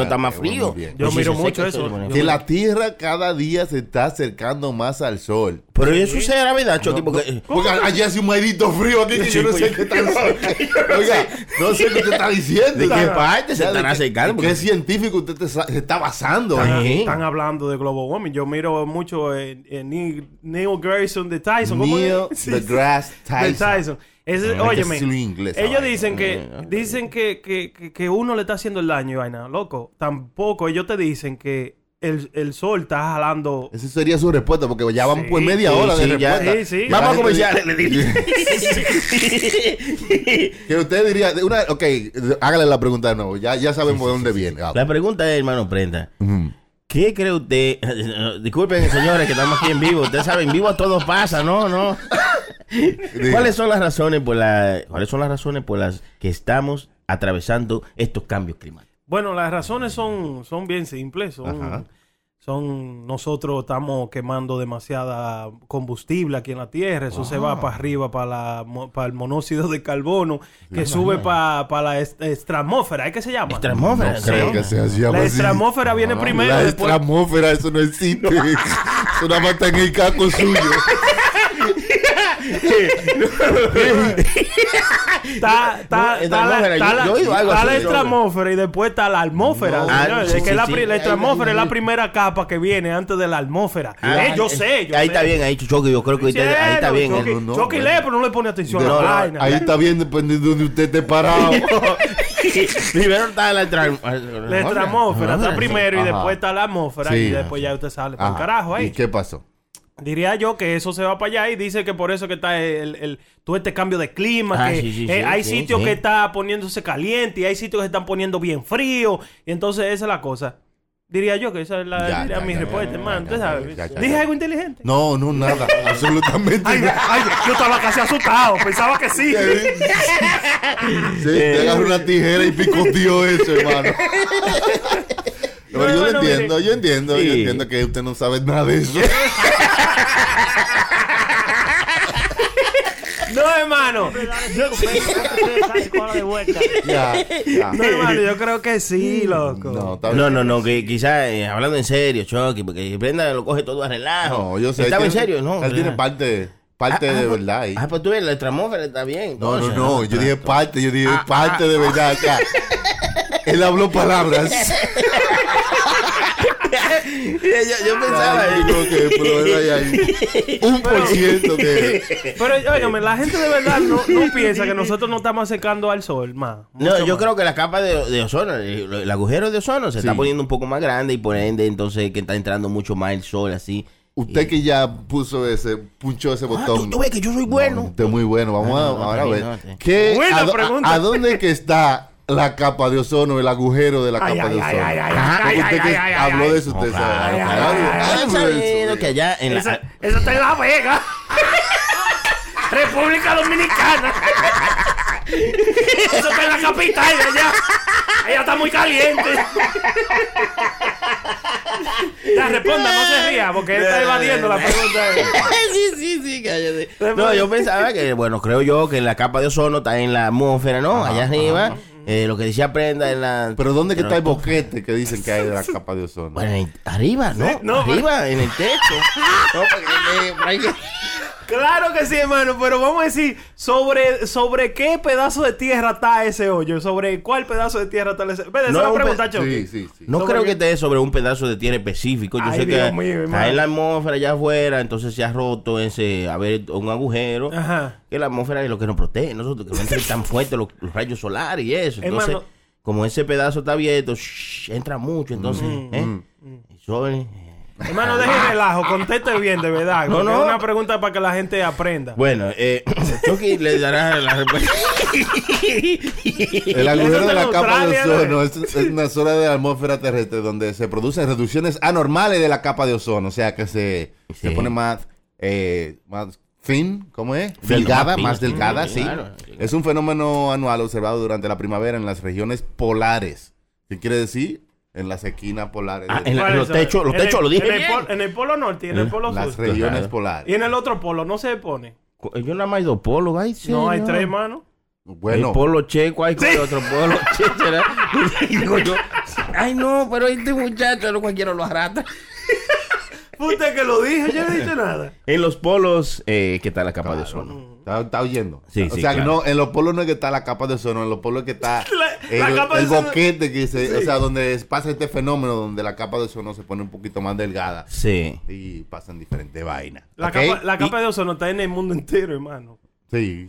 Está más frío. Yo Pues, si miro se mucho eso. se Que la Tierra cada día se está acercando más al sol. Pero eso será verdad, Chucky, porque... Porque allí hace un maldito frío aquí que yo no sé qué está Oiga, no sé qué usted está diciendo. ¿De qué parte se qué- acercando? ¿Qué científico usted te se está basando? Están, están hablando de global warming. Yo miro mucho en, en Neil, Neil Grayson de Tyson. ¿Cómo Neil? Sí, deGrasse de Tyson. Tyson. Ese- Ah, óyeme, que es en inglés, ellos dicen que dicen que, que, que, que uno le está haciendo el daño y vaina, loco. Tampoco ellos te dicen que el, el sol está jalando. Esa sería su respuesta, porque ya van Sí, por media sí, hora de sí, ya. respuesta. Sí, sí. La Vamos a le Que usted diría, una, ok, hágale la pregunta de nuevo. Ya, ya sabemos de dónde viene. La pregunta es, hermano Prenda. ¿qué cree usted? Disculpen, señores, que estamos aquí en vivo. Ustedes saben, en vivo todo pasa, ¿no? ¿No? ¿Cuáles son las razones por la, cuáles son las razones por las que estamos atravesando estos cambios climáticos? Bueno, las razones son, son bien simples. Son, Ajá. son nosotros estamos quemando demasiada combustible aquí en la Tierra. Eso se va para arriba para, la, mo- para el monóxido de carbono que sube para, para la est- estratmósfera. ¿Es que se llama? No creo ¿sí? que sea así. La así. viene No, primero. La después- eso no existe. eso nada más está en el caco suyo. Está, está, está la, yo- yo yo- estratmósfera y después está la atmósfera. No. Ah, Es sí, la, sí, la estratmósfera es la primera capa que viene antes de la atmósfera. Ah, Eh, yo eh, sé, yo ahí sé. está bien, ahí Chucky, yo creo que usted, ahí está bien. Chucky, no, Chucky lee, pero no le pone atención No, a la vaina. Ahí está bien, dependiendo de donde usted esté parado. Primero está la La estratmósfera está primero y después está la atmósfera y después ya usted sale Ajá. carajo ahí. ¿Y qué pasó? Diría yo que eso se va para allá y dice que por eso que está el, el- todo este cambio de clima, Ah, que sí, sí, eh, sí, hay sí, sitios sí. que está poniéndose caliente y hay sitios que están poniendo bien frío. Y entonces esa es la cosa. Diría yo que esa es la, Ya, diría ya, mi ya, respuesta, hermano. ¿Dije ya. algo inteligente? No, no, nada. absolutamente Ay, nada. ay, yo estaba casi asustado. Pensaba que sí. Sí, te agarró una tijera y picoteó eso, hermano. Pero No, yo bueno, lo entiendo, mire. yo entiendo, yo entiendo que usted no sabe nada de eso. No, hermano. Dale cinco pesos, compre tres salsa y cola de vuelta. ya, ya. No, hermano, yo creo que sí, loco. No, bien. No, no, no, que quizás hablando en serio, Chucky, porque Brenda lo coge todo a relajo. No, yo sé. Estaba en él tiene- serio, ¿no? Él tiene Ah, parte, parte ah, de pues- verdad ahí. Ah, pues tú ves, la estratmósfera está bien. No, no, no, yo dije Exacto. parte, yo dije Ah, parte ah, de verdad acá. Él habló palabras. yo, yo pensaba. Creo que el problema hay ahí. Un por ciento que. Pero, óigame, la gente de verdad no, no piensa que nosotros nos estamos acercando al sol más. No, yo más. creo que la capa de, de ozono, el, el agujero de ozono se Sí. está poniendo un poco más grande y por ende entonces que está entrando mucho más el sol así. Usted que ya puso ese, punchó ese Ah, botón. tú, tú ves que yo soy No, bueno. usted es muy bueno. Vamos Ah, a, no, no, ahora a está ver. no. ¿Qué- Buena a, pregunta. a- a dónde que está la capa de ozono, el agujero de la Ay, capa ay, de ozono? ay, ay, Ajá, ay, porque ay, usted ay, que ay, habló ay, de eso, usted sabe. Ah, eso. que allá en la... Esa, esa está en La Vega. República Dominicana. Eso está en la capital de allá. Ella está muy caliente. Ya responda, no se ría, porque él está evadiendo la pregunta. sí, sí, sí, cállate. No, yo pensaba que, bueno, creo yo que la capa de ozono está en la atmósfera, ¿no? Allá arriba. Eh, lo que decía Prenda en la... Pero ¿dónde que está el boquete que dicen que hay de la capa de ozono? Bueno, en- arriba, ¿no? Sí, no, arriba, en el techo. No, porque, eh, Claro que sí, hermano, pero vamos a decir sobre, sobre qué pedazo de tierra está ese hoyo, sobre cuál pedazo de tierra está ese. Esa No, es pregunta. Sí, sí, sí. No Sobre creo qué- que esté sobre un pedazo de tierra específico. Yo Ay, sé Dios que mío, en la atmósfera allá afuera, entonces se ha roto ese, a ver, un agujero. Ajá. Que la atmósfera es lo que nos protege, nosotros, que no entren tan fuertes los, los rayos solares y eso. Entonces, Hermano. como ese pedazo está abierto, shh, entra mucho, entonces, ¿eh? Eso, eh, Hermano, deje el relajo, conteste bien, de verdad. No, no. Es una pregunta para que la gente aprenda. Bueno, eh, Chucky le dará la respuesta. El agujero de la capa de ozono es, es una zona de la atmósfera terrestre donde se producen reducciones anormales de la capa de ozono. O sea que se, se pone más, eh, más thin, ¿cómo es? Fino, delgada, más delgada, Sí, sí. claro. Es un fenómeno anual observado durante la primavera en las regiones polares. ¿Qué quiere decir? En las esquinas polares. Ah, en la- ¿Cuál los techos, los techos, lo dije en el, bien. pol- en el polo norte y en el polo las sur. regiones Claro. Y polares. en el otro polo no se pone. Yo nada más hay dos polos, ay, No, hay tres, hermano. Bueno, El polo checo, hay con otro polo checo. digo yo, ay no, pero este muchacho no cualquiera lo arrastra. Puta que lo dije, yo no he dicho nada. En los polos, eh, ¿qué tal la capa de ozono? ¿Está, está oyendo? Sí, o sí, sea, claro. no, en los polos no es que está la capa de ozono, en los polos es que está La- el, la capa de el ozono- boquete que se, o sea, donde pasa este fenómeno donde la capa de ozono se pone un poquito más delgada Sí. y pasan diferentes vainas. La, capa, la Y- capa de ozono está en el mundo entero, hermano. Sí,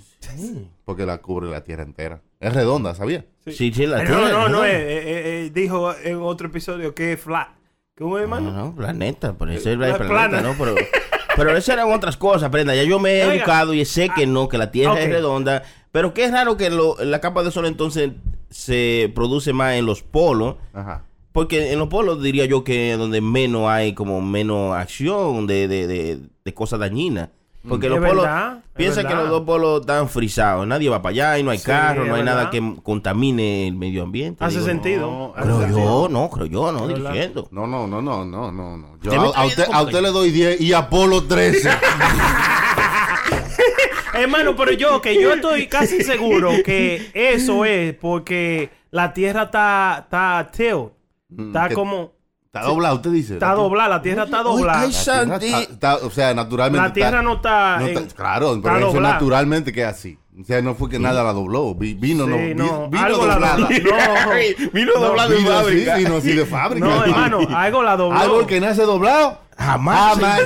porque la cubre la Tierra entera. Es redonda, ¿sabía? Sí, sí, la Eh, tiene, no, no, no, eh, eh, eh, dijo en otro episodio que es flat. ¿Cómo es, No, hermano? no, planeta, por eso es La el planeta, plana. ¿no? Pero, pero esas eran otras cosas, prenda. Ya yo me he Oiga. educado y sé que no, que la Tierra es redonda. Pero que es raro que lo- la capa de ozono entonces se produce más en los polos. Ajá. Porque en los polos diría yo que donde menos hay como menos acción de, de, de, de cosas dañinas. Porque los polos, verdad, es piensa que los dos polos están frisados. Nadie va para allá y no hay Sí, carro, no hay nada que contamine el medio ambiente. Hace Digo, sentido. no, Hace Creo sentido. yo, no, creo yo, no, dirigiendo. No, no, no, no, no, no, no. Yo a, está a usted, viendo a usted le doy 10 y a Apolo 13. Hermano, pero yo, que yo estoy casi seguro que eso es porque la tierra está, está tilt. Está que- como, está doblado, usted dice. está doblada, la tierra está doblada. ay, La tierra Santi. está- está- o sea, naturalmente. La tierra no está no en- está- claro, está pero eso doblada. naturalmente que es así. O sea, no fue que nada la dobló. Vi- Vino, Sí, no, vi- no, vino doblada. No. Vino No, doblado así, fábrica. vino así de fábrica. No, hermano, algo la dobló. Algo que nace doblado. Jamás. Jamás.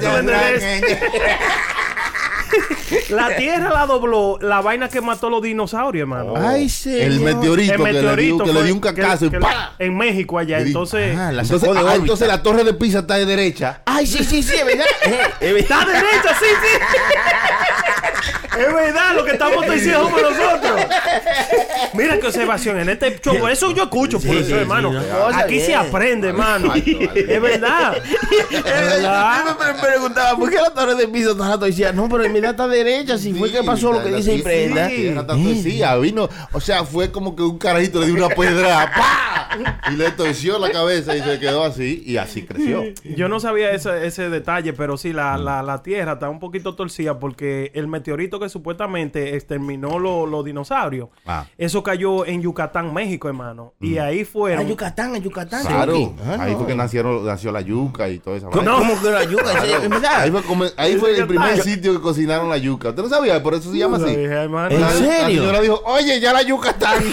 La tierra la dobló la vaina que mató a los dinosaurios, hermano. Ay, señor. El meteorito, El que, le dio, meteorito que le fue- dio un cacazo que- y que- ¡pa! En México allá, entonces... Ah, la Entonces, de ah, entonces la torre de Pisa está de derecha. Ay, sí, sí, sí, es verdad. Es Está verdad. derecha, sí, sí. es verdad lo que estamos diciendo nosotros. Mira qué observación en este show. Por eso yo escucho, por Sí, eso, sí, hermano. sí, no, cosa Aquí se aprende, hermano. Es verdad. Es verdad. Yo me pre- preguntaba, ¿por qué la torre de piso alto? Y decía, no, pero en verdad está derecha. Si fue que pasó lo que dice y sí, prenda. sí, era vino, o sea, fue como que un carajito le dio una piedra ¡pa! y le torció la cabeza y se quedó así y así creció. Yo no sabía ese, ese detalle, pero sí, la, la, la Tierra está un poquito torcida porque el meteorito que supuestamente exterminó lo- los dinosaurios, Ah. eso cayó en Yucatán, México, hermano. Y ahí A fueron... Yucatán, a Yucatán. Claro, Chucky. Ah, ahí no. fue que nacieron, nació la yuca y toda esa ¿Cómo, vaina. cómo que la yuca? Ahí fue, como- ahí fue el primer sitio que cocinaron la yuca. ¿Usted no sabía? Por eso se llama No así. ¿En La- serio? La señora dijo, oye, ya la yuca está.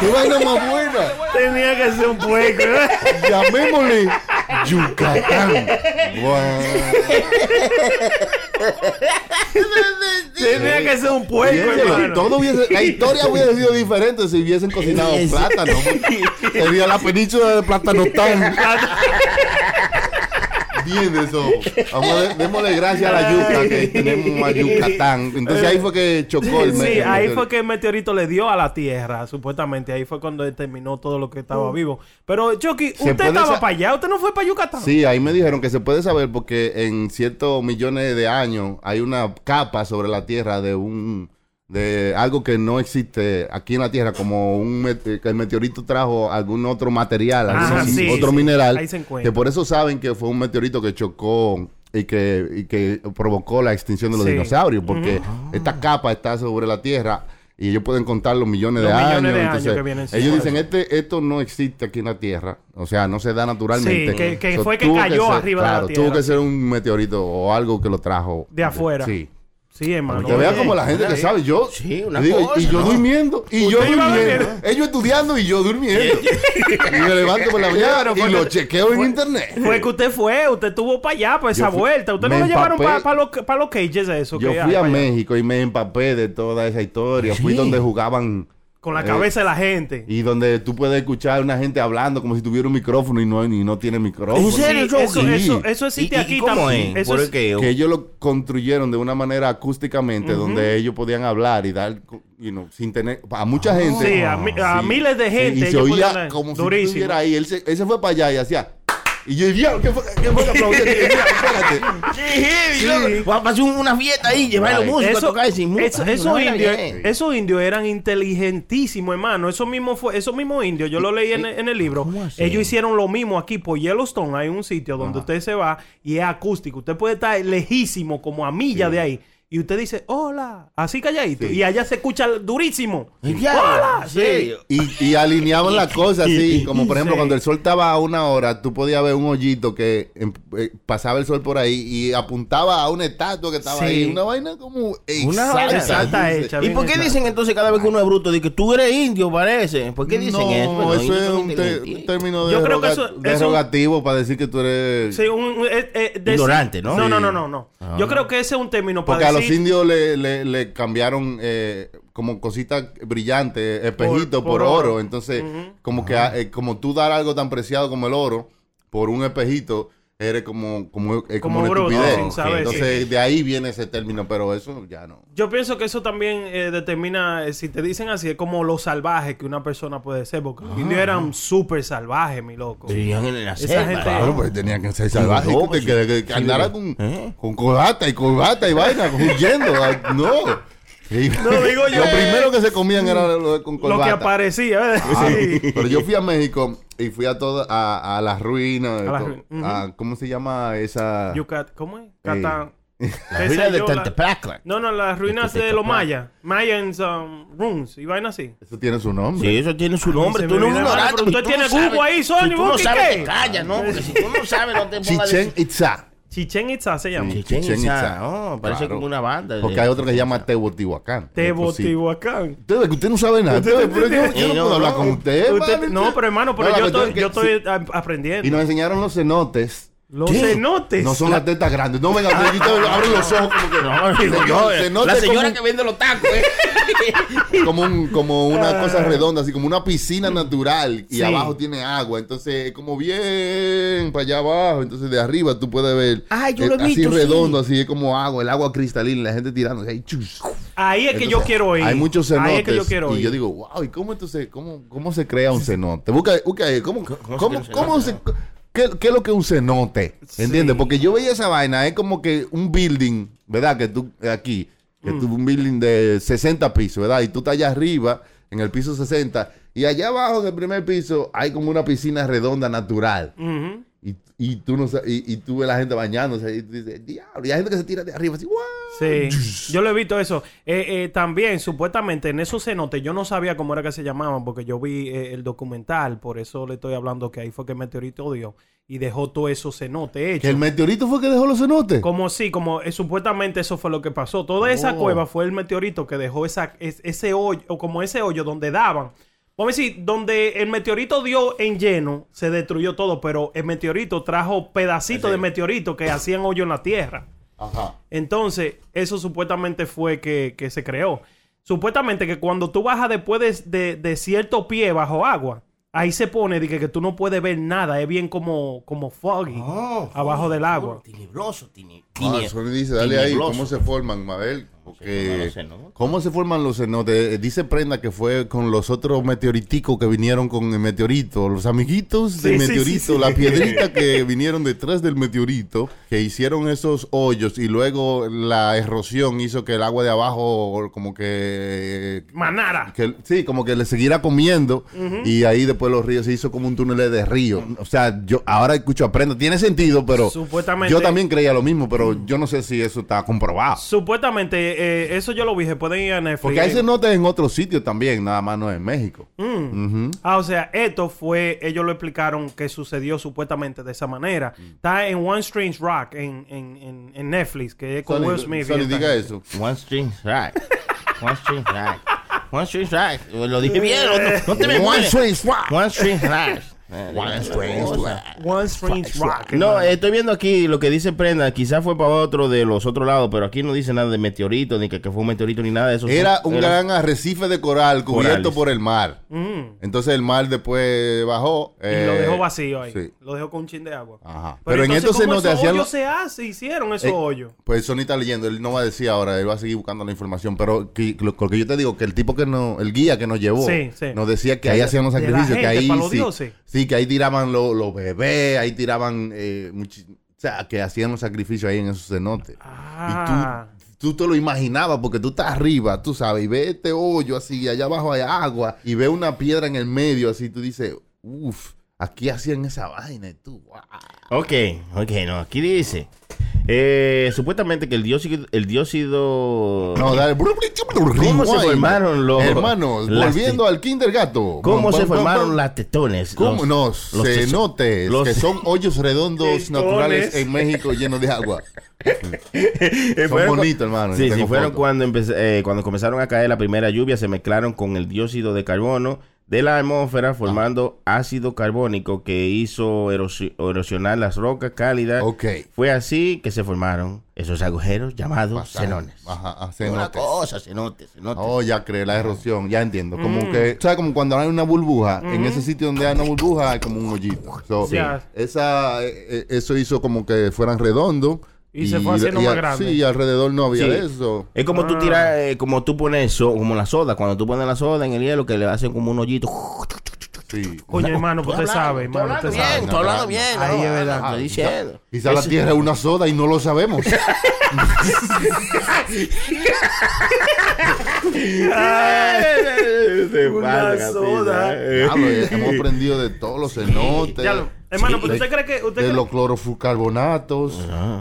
Qué vaina más buena. Tenía que ser un puerco. ¿eh? Llamémosle Yucatán. Tenía que ser un puerco, hermano. todo hubiese- la historia hubiese sido diferente si hubiesen cocinado plátano. Sería la península de plátano tan. Bien eso. Vamos démosle gracias a la yuca que tenemos a Yucatán. Entonces ahí fue que chocó el Sí, me- el ahí meteorito. fue que el meteorito le dio a la Tierra, supuestamente. Ahí fue cuando terminó todo lo que estaba vivo. Pero, Chucky, usted estaba para allá. ¿Usted no fue para Yucatán? Sí, ahí me dijeron que se puede saber porque en ciertos millones de años hay una capa sobre la Tierra de un de algo que no existe aquí en la Tierra, como un met- que el meteorito trajo algún otro material, Ajá, algún sí, otro sí. mineral, Ahí se que por eso saben que fue un meteorito que chocó y que, y que provocó la extinción de los Sí. dinosaurios, porque esta capa está sobre la Tierra y ellos pueden contar los millones de años. de entonces, vienen ellos dicen, este, esto no existe aquí en la Tierra, o sea, no se da naturalmente. Sí, que- que So, fue que cayó ser- arriba de la Tierra, Tuvo que ser un meteorito o algo que lo trajo. De afuera. Sí. Sí, hermano. Que vea como la gente que sabe, yo Sí, una digo, cosa, y yo ¿no? durmiendo, y yo durmiendo, ellos estudiando y yo durmiendo. y me levanto por la mañana Claro, y lo que- chequeo en internet. Fue que usted fue, usted tuvo para allá, para esa vuelta. Usted no me lo llevaron para los, pa los cages eso. Yo que fui a. México y me empapé de toda esa historia. Fui donde jugaban Con la Eh, cabeza de la gente. y donde tú puedes escuchar a una gente hablando como si tuviera un micrófono y no, y no tiene micrófono. ¿En serio? Sí, eso, Sí. eso, eso existe ¿Y- y aquí cómo también. es? Eso ¿Por es- qué? Que ellos lo construyeron de una manera acústicamente donde ellos podían hablar y dar, you know, sin tener, a mucha gente. Sí, a mi- a miles de gente, Y se oía como si durísimo. estuviera ahí. Él se, él se fue para allá y hacía. Y yo, diablo, ¿qué fue, qué fue que espérate. Sí, heavy, loco. A una fiesta ahí, llevar los músicos a Eso- tocar sin eso- esos, indios, bien. esos indios eran inteligentísimos, hermano. Esos mismos, fue, esos mismos indios, yo lo leí en, en el libro. Ellos hicieron lo mismo aquí por Yellowstone. Hay un sitio donde usted se va y es acústico. Usted puede estar lejísimo, como a millas de ahí. Y usted dice, hola, así calladito. Sí. Y allá se escucha durísimo. ¡Hola! ¿en serio? Y, y alineaban las cosas así, como por ejemplo Sí. cuando el sol estaba a una hora, tú podías ver un hoyito que em, eh, pasaba el sol por ahí y apuntaba a una estatua que estaba Sí. ahí, una vaina como Una vaina exacta dice. hecha. ¿Y por qué dicen entonces cada vez que uno es bruto, de que tú eres indio, parece? ¿Por qué dicen no, eso? Bueno, eso es un, te- inteligentes. un término Yo creo que eso- derogativo para decir que tú eres... Sí, un- eh, eh, decir- Ignorante, ¿no? No, no, Sí. no, no. Yo creo que ese es un término para los indios le, le, le cambiaron eh, como cositas brillantes, espejitos Por- por, por oro. oro. Entonces, como que eh, como tú dar algo tan preciado como el oro por un espejito, eres como, como, eh, como, Como bruto, sin saber, Entonces, de ahí viene ese término, pero eso ya no. Yo pienso que eso también eh, determina, eh, si te dicen así, es como lo salvaje que una persona puede ser, porque los indios eran súper salvajes, mi loco. Vivían en la selva. gente- Claro, pues tenía que ser salvaje, loco, que, sí. que, que- que Sí, andara sí. con, ¿Eh? con corbata y corbata y vaina, huyendo. ah, no. Y- No, digo yo. Lo primero que se comían era lo de con Lo corbata. que aparecía, ¿verdad? Ah, Sí. Pero yo fui a México y fui a todas a, a las ruinas. A las to- ruinas, ujú. a- ¿Cómo se llama esa? Yucat- ¿Cómo es? Catán. La Qué vida sé de la- Tantepacla. No, no, las ruinas de los mayas. Mayans um, runes y vaina así. Eso tiene su nombre. Sí, eso tiene su nombre. se Tú no eres ignorante. usted tú tiene no sabes. Google ahí, Sony, Si tú no sabes, te callas, ¿no? Porque si tú no sabes, no te pongas Chichen Itza. Chichen Itza se llama. Sí. Chichen Chichen Itza. Itza. Oh, parece Claro. como una banda. de- Porque hay otro que se llama Teotihuacán. Teotihuacán. Usted, que usted no sabe nada. Usted- pero yo, yo no No, puedo hablar no. con usted. No, pero hermano, pero No, yo estoy, yo es que estoy aprendiendo. Y nos enseñaron los cenotes. Los ¿Qué? cenotes. No son las tetas grandes. No, venga, usted abre los ojos como que. No, eh, Cenote la señora que vende los tacos, ¿eh? como un como una cosa redonda, así como una piscina natural y Sí. abajo tiene agua, entonces es como bien para allá abajo, entonces de arriba tú puedes ver Ah, yo lo he así visto, redondo, así es como agua, el agua cristalina, la gente tirando, ahí, chus. Ahí es que yo quiero ir. Hay muchos cenotes Ahí es que yo quiero y yo digo, wow, ¿y cómo entonces cómo cómo se crea un cenote? Busca, busca ahí, ¿cómo ¿Cómo cómo, se? ¿Qué, qué es lo que es un cenote? ¿Entiendes? Sí. Porque yo veía esa vaina, es como que un building, ¿verdad? Que tú, aquí, que Mm. tú, un building de 60 pisos, ¿verdad? Y tú estás allá arriba, en el piso 60, y allá abajo, en el primer piso, hay como una piscina redonda natural. Y, y tú no y, y tú ves la gente bañándose, y tú dices, diablo, y hay gente que se tira de arriba, así, ¡guau! Sí, yo lo he visto eso. Eh, eh, también, supuestamente, en esos cenotes, yo no sabía cómo era que se llamaban, porque yo vi eh, el documental, por eso le estoy hablando que ahí fue que el meteorito dio y dejó todo esos cenotes Que hechos. el meteorito fue que dejó los cenotes. Como sí, como eh, supuestamente eso fue lo que pasó. Toda esa Oh. cueva fue el meteorito que dejó esa, es- ese hoyo, o como ese hoyo donde daban. Vamos a decir, donde el meteorito dio en lleno, se destruyó todo, pero el meteorito trajo pedacitos de meteorito que hacían hoyo en la tierra. Ajá. Entonces, eso supuestamente fue que, que se creó. Supuestamente que cuando tú bajas después de, de- de cierto pie bajo agua, ahí se pone de que, que tú no puedes ver nada. Es bien como, como foggy Oh, abajo del agua. Tenebroso, tini- Ah, dice, dale ahí. ¿cómo se forman, Mabel? Porque. ¿Cómo se forman los cenotes? Eh, Dice Prenda que fue con los otros meteoriticos que vinieron con el meteorito, los amiguitos del Sí, meteorito, sí, sí. la piedrita que vinieron detrás del meteorito, que hicieron esos hoyos y luego la erosión hizo que el agua de abajo como que... Manara. que sí, como que le siguiera comiendo y ahí después los ríos se hizo como un túnel de río. O sea, yo ahora escucho a Prenda, tiene sentido, pero Supuestamente- yo también creía lo mismo, pero yo no sé si eso está comprobado. Supuestamente, eh, eso yo lo vi, se pueden ir a Netflix. Porque hay cenotes en otros sitios también, nada más no en México. Ujú. Ah, o sea, esto fue, ellos lo explicaron que sucedió supuestamente de esa manera. Mm. Está en One Strange Rock en, en, en, en Netflix, que es con Sony, Will Smith. diga eso. One string track. One string track. One string track. Lo dije bien. No, no te me One string track. One string track. One track. One Strange Rock. No, estoy viendo aquí lo que dice Prenda. Quizás fue para otro de los otros lados, pero aquí no dice nada de meteorito, ni que, que fue un meteorito, ni nada de eso. Era Son- un gran arrecife de coral cubierto Corales. por el mar. Mm. Entonces el mar después bajó. Y lo eh, dejó vacío ahí. Sí. Lo dejó con un chin de agua. Ajá. Pero, Pero, en entonces, estos ¿cómo cenotes esos hacían... hoyos se hace? Hicieron esos Eh, hoyos. Pues Sony está leyendo, él no va a decir ahora, él va a seguir buscando la información, pero que, lo, lo que yo te digo, que el tipo que no, el guía que nos llevó, Sí, sí. nos decía que ahí hacían los De la sacrificios, que ahí sí, dioses. Sí, que ahí tiraban lo- los bebés, ahí tiraban, eh, o sea, que hacían los sacrificios ahí en esos cenotes. Ah. Y tú, tú te lo imaginabas porque tú estás arriba, tú sabes, y ves este hoyo así, allá abajo hay agua, y ves una piedra en el medio así, tú dices, uff, aquí hacían esa vaina, y tú, wow. Ok, ok, no. Aquí dice. Eh, supuestamente que el dióxido. El dióxido No, dale. ¿Cómo se formaron los- Hermanos, volviendo al kinder gato. ¿Cómo se formaron las tetones? ¿Cómo Los- no? los Cenotes, los- que son hoyos redondos Tetones. naturales en México llenos de agua. Son bonitos, hermano. Sí, sí, fueron cuando, empecé- eh, cuando comenzaron a caer la primera lluvia, se mezclaron con el dióxido de carbono de la atmósfera, formando ácido carbónico que hizo erosi- erosionar las rocas cálidas. Ok. Fue así que se formaron esos agujeros llamados cenones. Ajá, ah, Una cenotes. cosa, cenotes, cenotes. Oh, ya creo, la erosión, ya entiendo. Como Mm. que, ¿sabes? Como cuando hay una burbuja, en ese sitio donde hay una burbuja hay como un hoyito. So, Sí. esa, eh, eh, eso hizo como que fueran redondos. Y se fue haciendo más a- grande. Sí, y alrededor no había Sí. de eso. Es como tú Ah. tiras, eh, como tú pones so- como la soda, cuando tú pones la soda en el hielo que le hacen como un hoyito. Sí. Coño, hermano, pues usted sabe, Estoy hermano, hablando usted bien, estoy hablando bien. Ahí es verdad. Estoy diciendo. Quizá la Eso- tierra es una soda y no lo sabemos. Una soda. Diablo, eh, hemos aprendido de todos los cenotes. Hermano, pero de, usted cree que usted de cree- los clorofurcarbonatos.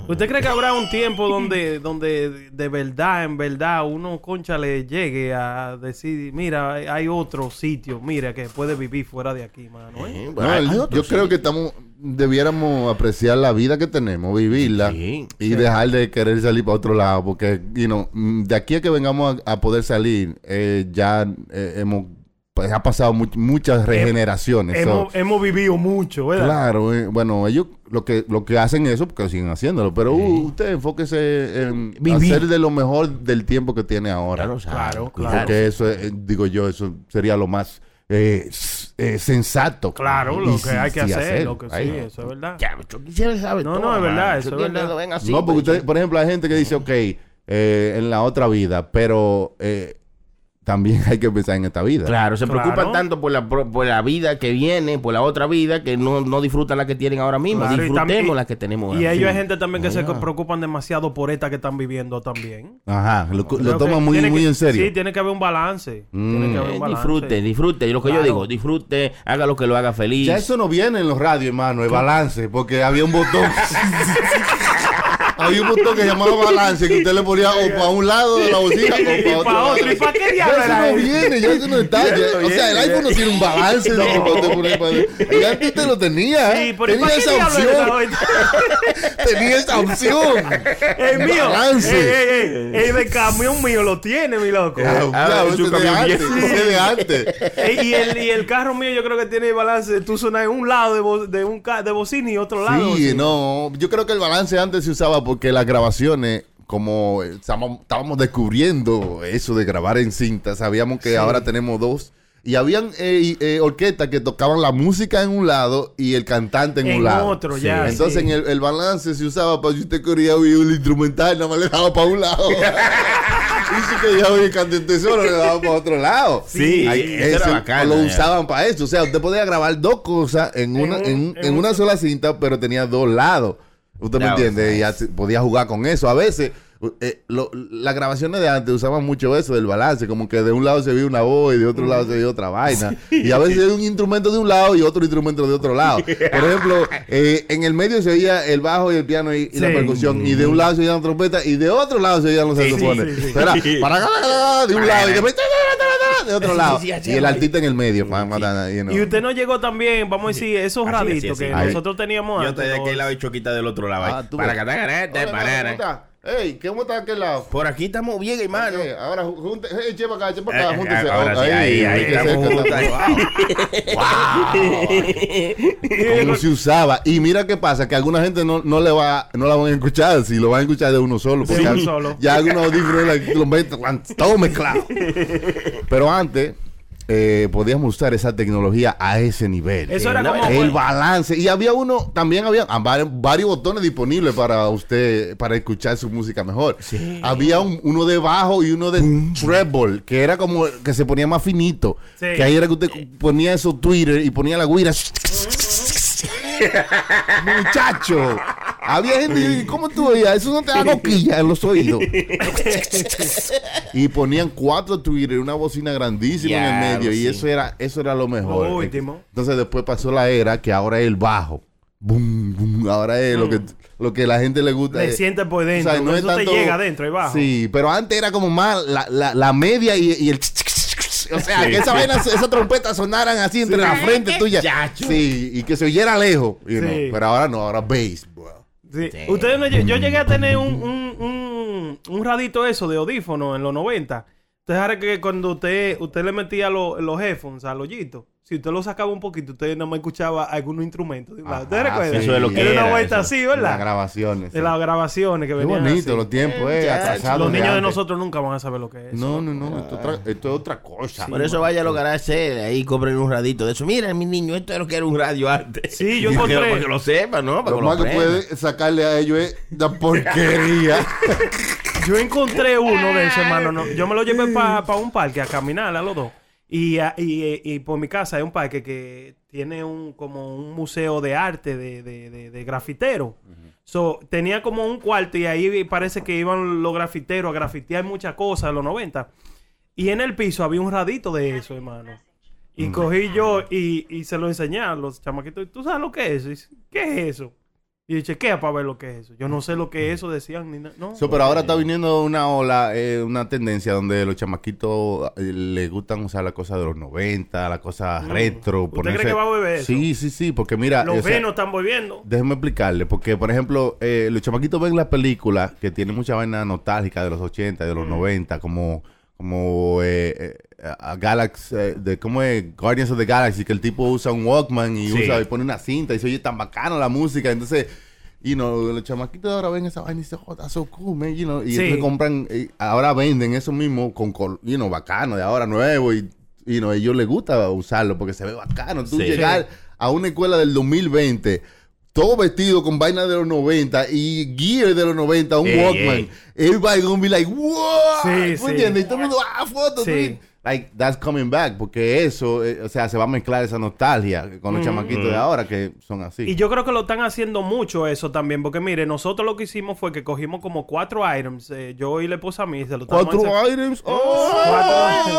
¿Usted cree que habrá un tiempo donde, donde de verdad, en verdad, uno, concha, le llegue a decir, mira, hay- otro sitio, mira, que puede vivir fuera de aquí, mano? ¿eh? Eh, No, el- yo creo que estamos debiéramos apreciar la vida que tenemos, vivirla Sí, y dejar de querer salir para otro lado, porque you know, de aquí a que vengamos a, a poder salir, eh, ya eh, hemos pues, ha pasado mu- muchas regeneraciones. so- Hemos, hemos vivido mucho, ¿verdad? Claro, eh, bueno, ellos lo que lo que hacen eso porque siguen haciéndolo, pero uh, usted enfóquese en Vivir. hacer de lo mejor del tiempo que tiene ahora. Claro, Claro, cuidado. Porque eso, es, eh, digo yo, eso sería lo más eh, eh, sensato. Claro, Y lo que hay que sí hacer, lo que sí, Ay, eso es verdad. Ya, yo quisiera saber No, todo, no, es verdad, eso es verdad. que lo ven así, no, porque pues, usted, por ejemplo, hay gente que dice, ok, eh, en la otra vida, pero eh, también hay que pensar en esta vida. Claro, se Claro. preocupan tanto por la, pro- por la vida que viene, por la otra vida, que no, no disfrutan la que tienen ahora mismo. Claro, y Disfrutemos la que tenemos Y ahora. ellos hay gente también que se Ah. preocupan demasiado por esta que están viviendo también. Ajá, lo, lo toman muy, muy que- en serio. Sí, tiene que haber un balance. Tiene que haber Eh, un balance. disfrute, disfrute. Y lo que Claro. yo digo, disfrute, haga lo que lo haga feliz. Ya eso no viene en los radios, hermano, el balance, porque había un botón. había un botón que llamaba balance, que usted le ponía o para un lado de la bocina o Y para otro. otro, ¿y pa' qué Ya diablo eso era no viene, ya eso no está. ya- o sea, el iPhone no tiene un balance. de que usted pone para- Y antes te lo tenía, Sí, ¿eh? pero ¿y tenía esa opción. tenía esa opción. El mío. Balance. Ey, ey, ey, el de camión mío lo tiene, mi loco. Ah, Ah, claro, un de camión de antes. Y, el, y el carro mío yo creo que tiene balance. Tú sonas en un lado de, bo- de un ca- de bocina y otro lado. Sí, no, yo creo que el balance antes se usaba porque las grabaciones, como estábamos, estábamos descubriendo eso de grabar en cinta, sabíamos que ahora tenemos dos Y habían eh, eh, orquestas que tocaban la música en un lado y el cantante en, En un lado. otro, ya, Entonces sí. en el, el balance se usaba para si usted quería oír el instrumental, nada más le daba para un lado. y si quería oír el cantante solo, le daba para otro lado. Sí, Ahí, eso era eso bacano, Lo ya. usaban para eso. O sea, usted podía grabar dos cosas en, una, un- en, en en un- una sola cinta, pero tenía dos lados. ¿Usted me entiende? sea, Y podía jugar con eso. A veces, eh, lo- las grabaciones de antes usaban mucho eso del balance, como que de un lado se veía una voz y de otro lado se veía otra vaina. Y a veces hay un instrumento de un lado y otro instrumento de otro lado. Por ejemplo, eh, en el medio se oía el bajo y el piano y, y la percusión. Y de un lado se oían las trompetas y de otro lado se oían los saxofones. sí, para de un lado y después de otro lado. sí, sí, Y el artista en el medio. you know. Y usted no llegó también, vamos a decir, esos raditos así. que nosotros teníamos Yo antes. estoy de aquel lado y Choquita del otro lado. Ah, ahí. tú Para parara. ¿cómo está? Ey, ¿cómo está aquel lado? Por aquí estamos bien, hermano. Eh, ahora, junte, hey, che para acá, che para acá, Eh, júntese. ahora Oh, sí, ahí, ahí que estamos juntos. Wow. ¿Cómo se usaba? Y mira qué pasa, que alguna gente no, no le va, no la van a escuchar, si lo van a escuchar de uno solo. porque uno ya- solo. Ya algunos audífonos los todo mezclado. Pero antes eh, podíamos usar esa tecnología a ese nivel. Eso era como... El balance. Y había uno, también había ah, varios, botones disponibles para usted, para escuchar su música mejor. Había un- uno de bajo y uno de treble, que era como que se ponía más finito. Sí. Que ahí era que usted ponía eso Twitter y ponía la guira. Muchacho. Había gente, ¿cómo tú veías? Eso no te da coquilla en los oídos. y ponían cuatro Twitter, una bocina grandísima en el medio. Y sí. eso era, eso era lo mejor. Lo último. Entonces después pasó la era que ahora es el bajo. Boom, boom. Ahora es lo que lo que la gente le gusta. Le siente por o dentro. sea, no es eso te tanto- llega adentro y bajo. Sí, pero antes era como más la, la, la media y, y el... O sea, que esa vaina, esa trompeta sonaran así entre la frente tuya. Sí, y que se oyera lejos. you know. Sí. Pero ahora no, ahora bass, Sí. Ustedes no yo llegué a tener un, un, un, un radito eso de audífono en los 90. Ustedes saben que cuando usted, usted le metía lo- los headphones al hoyito, si usted lo sacaba un poquito, usted no me escuchaba algunos instrumentos. de un lado. ¿Ustedes Ajá, recuerdan? eso es lo que Era una vuelta eso. así, Las ¿verdad? grabaciones. De las grabaciones que Qué venían bonito así. los tiempos, eh. Atrasados Los niños de nosotros nunca van a saber lo que es. No, no, no. Esto, es otra- esto es otra cosa. Por eso vaya a los garajes ahí compren un radito de eso. Mira, mi niño, esto es lo que era un radio antes. Sí, yo encontré- Para que lo sepan, ¿no? Para Lo más que puede sacarle a ellos es la porquería. Yo encontré uno de esos, hermano. no, yo me lo llevé para un parque a caminar a los dos. Y, a- y, eh, y por mi casa hay un parque que tiene un como un museo de arte de, de, de, de grafitero. So, tenía como un cuarto y ahí parece que iban los grafiteros a grafitear muchas cosas en los 90. Y en el piso había un radito de eso, hermano. Y cogí yo y, y se lo enseñé a los chamaquitos. ¿Tú sabes lo que es eso? ¿Qué es eso? Y yo chequea para ver lo que es eso. Yo no sé lo que es eso, decían ni nada. No. So, pero ahora está viniendo una ola, eh, una tendencia donde los chamaquitos eh, les gustan usar las cosas de los 90, las cosas retro. ¿Usted cree que va a beber eso? Sí, sí, sí, porque mira... Los venos están volviendo. Déjeme explicarle, porque por ejemplo, eh, los chamaquitos ven las películas que tienen mucha vaina nostálgica de los 80, de los 90, como como eh, eh, a Galaxy, eh, de cómo es Guardians of the Galaxy, que el tipo usa un Walkman y Sí. usa y pone una cinta y se oye tan bacano la música, entonces y no los chamaquitos ahora ven esa vaina y dicen, oh, that's so cool, man, you know, y Sí. entonces compran, ahora venden eso mismo con, you know, bacano, de ahora nuevo y, you know, a ellos les gusta usarlo porque se ve bacano. Tú Sí. llegar a una escuela del 2020, todo vestido con vaina de los 90 y gear de los 90, un Ey, Walkman, ey. everybody gonna be like, wow, Sí, ¿me sí. entiendes? Y todo el mundo, ah, fotos, Sí. Like, that's coming back, porque eso, eh, o sea, se va a mezclar esa nostalgia con los chamaquitos de ahora que son así. Y yo creo que lo están haciendo mucho eso también. Porque mire, nosotros lo que hicimos fue que cogimos como cuatro items. eh, yo y la esposa a mí. Se lo Cuatro items. Cuatro-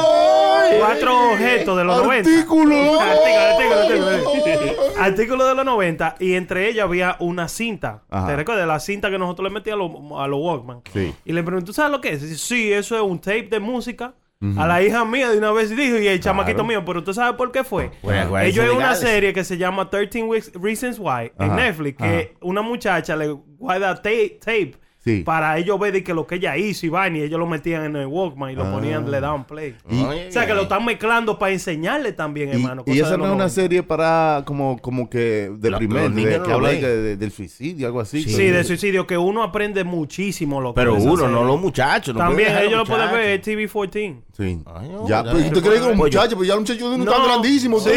cuatro objetos de los 90. Artículos. Artículo, artículo, artículo. Artículo de los 90. Y entre ellos había una cinta. Ajá. ¿Te recuerdas? La cinta que nosotros le metíamos a los a los Walkman. Sí. Y le pregunté, ¿tú sabes lo que es? Dice, sí, eso es un tape de música. A la hija mía de una vez dijo, y el chamaquito mío, pero ¿usted sabe por qué fue? Bueno, bueno, Ellos una serie que se llama 13 Weeks- Reasons Why en Ajá, Netflix, que una muchacha le guarda tape, tape Sí. para ellos ver de que lo que ella hizo y vaina, y ellos lo metían en el Walkman y lo Ah. ponían, le daban play. Y- o sea, que lo están mezclando para enseñarle también, Y, hermano. y esa de no es una 90. serie para como, como que deprimente, niños de, no que habla de de- del suicidio, algo así. Sí, de suicidio, que uno aprende muchísimo lo que Pero de uno, serie. no los muchachos. no También ellos lo pueden ver en TV14. Sí. Ay, no, ya, ya, pero ya. ¿tú crees que los Pollo. muchachos? Pues ya los muchachos de uno No, están grandísimos. sí.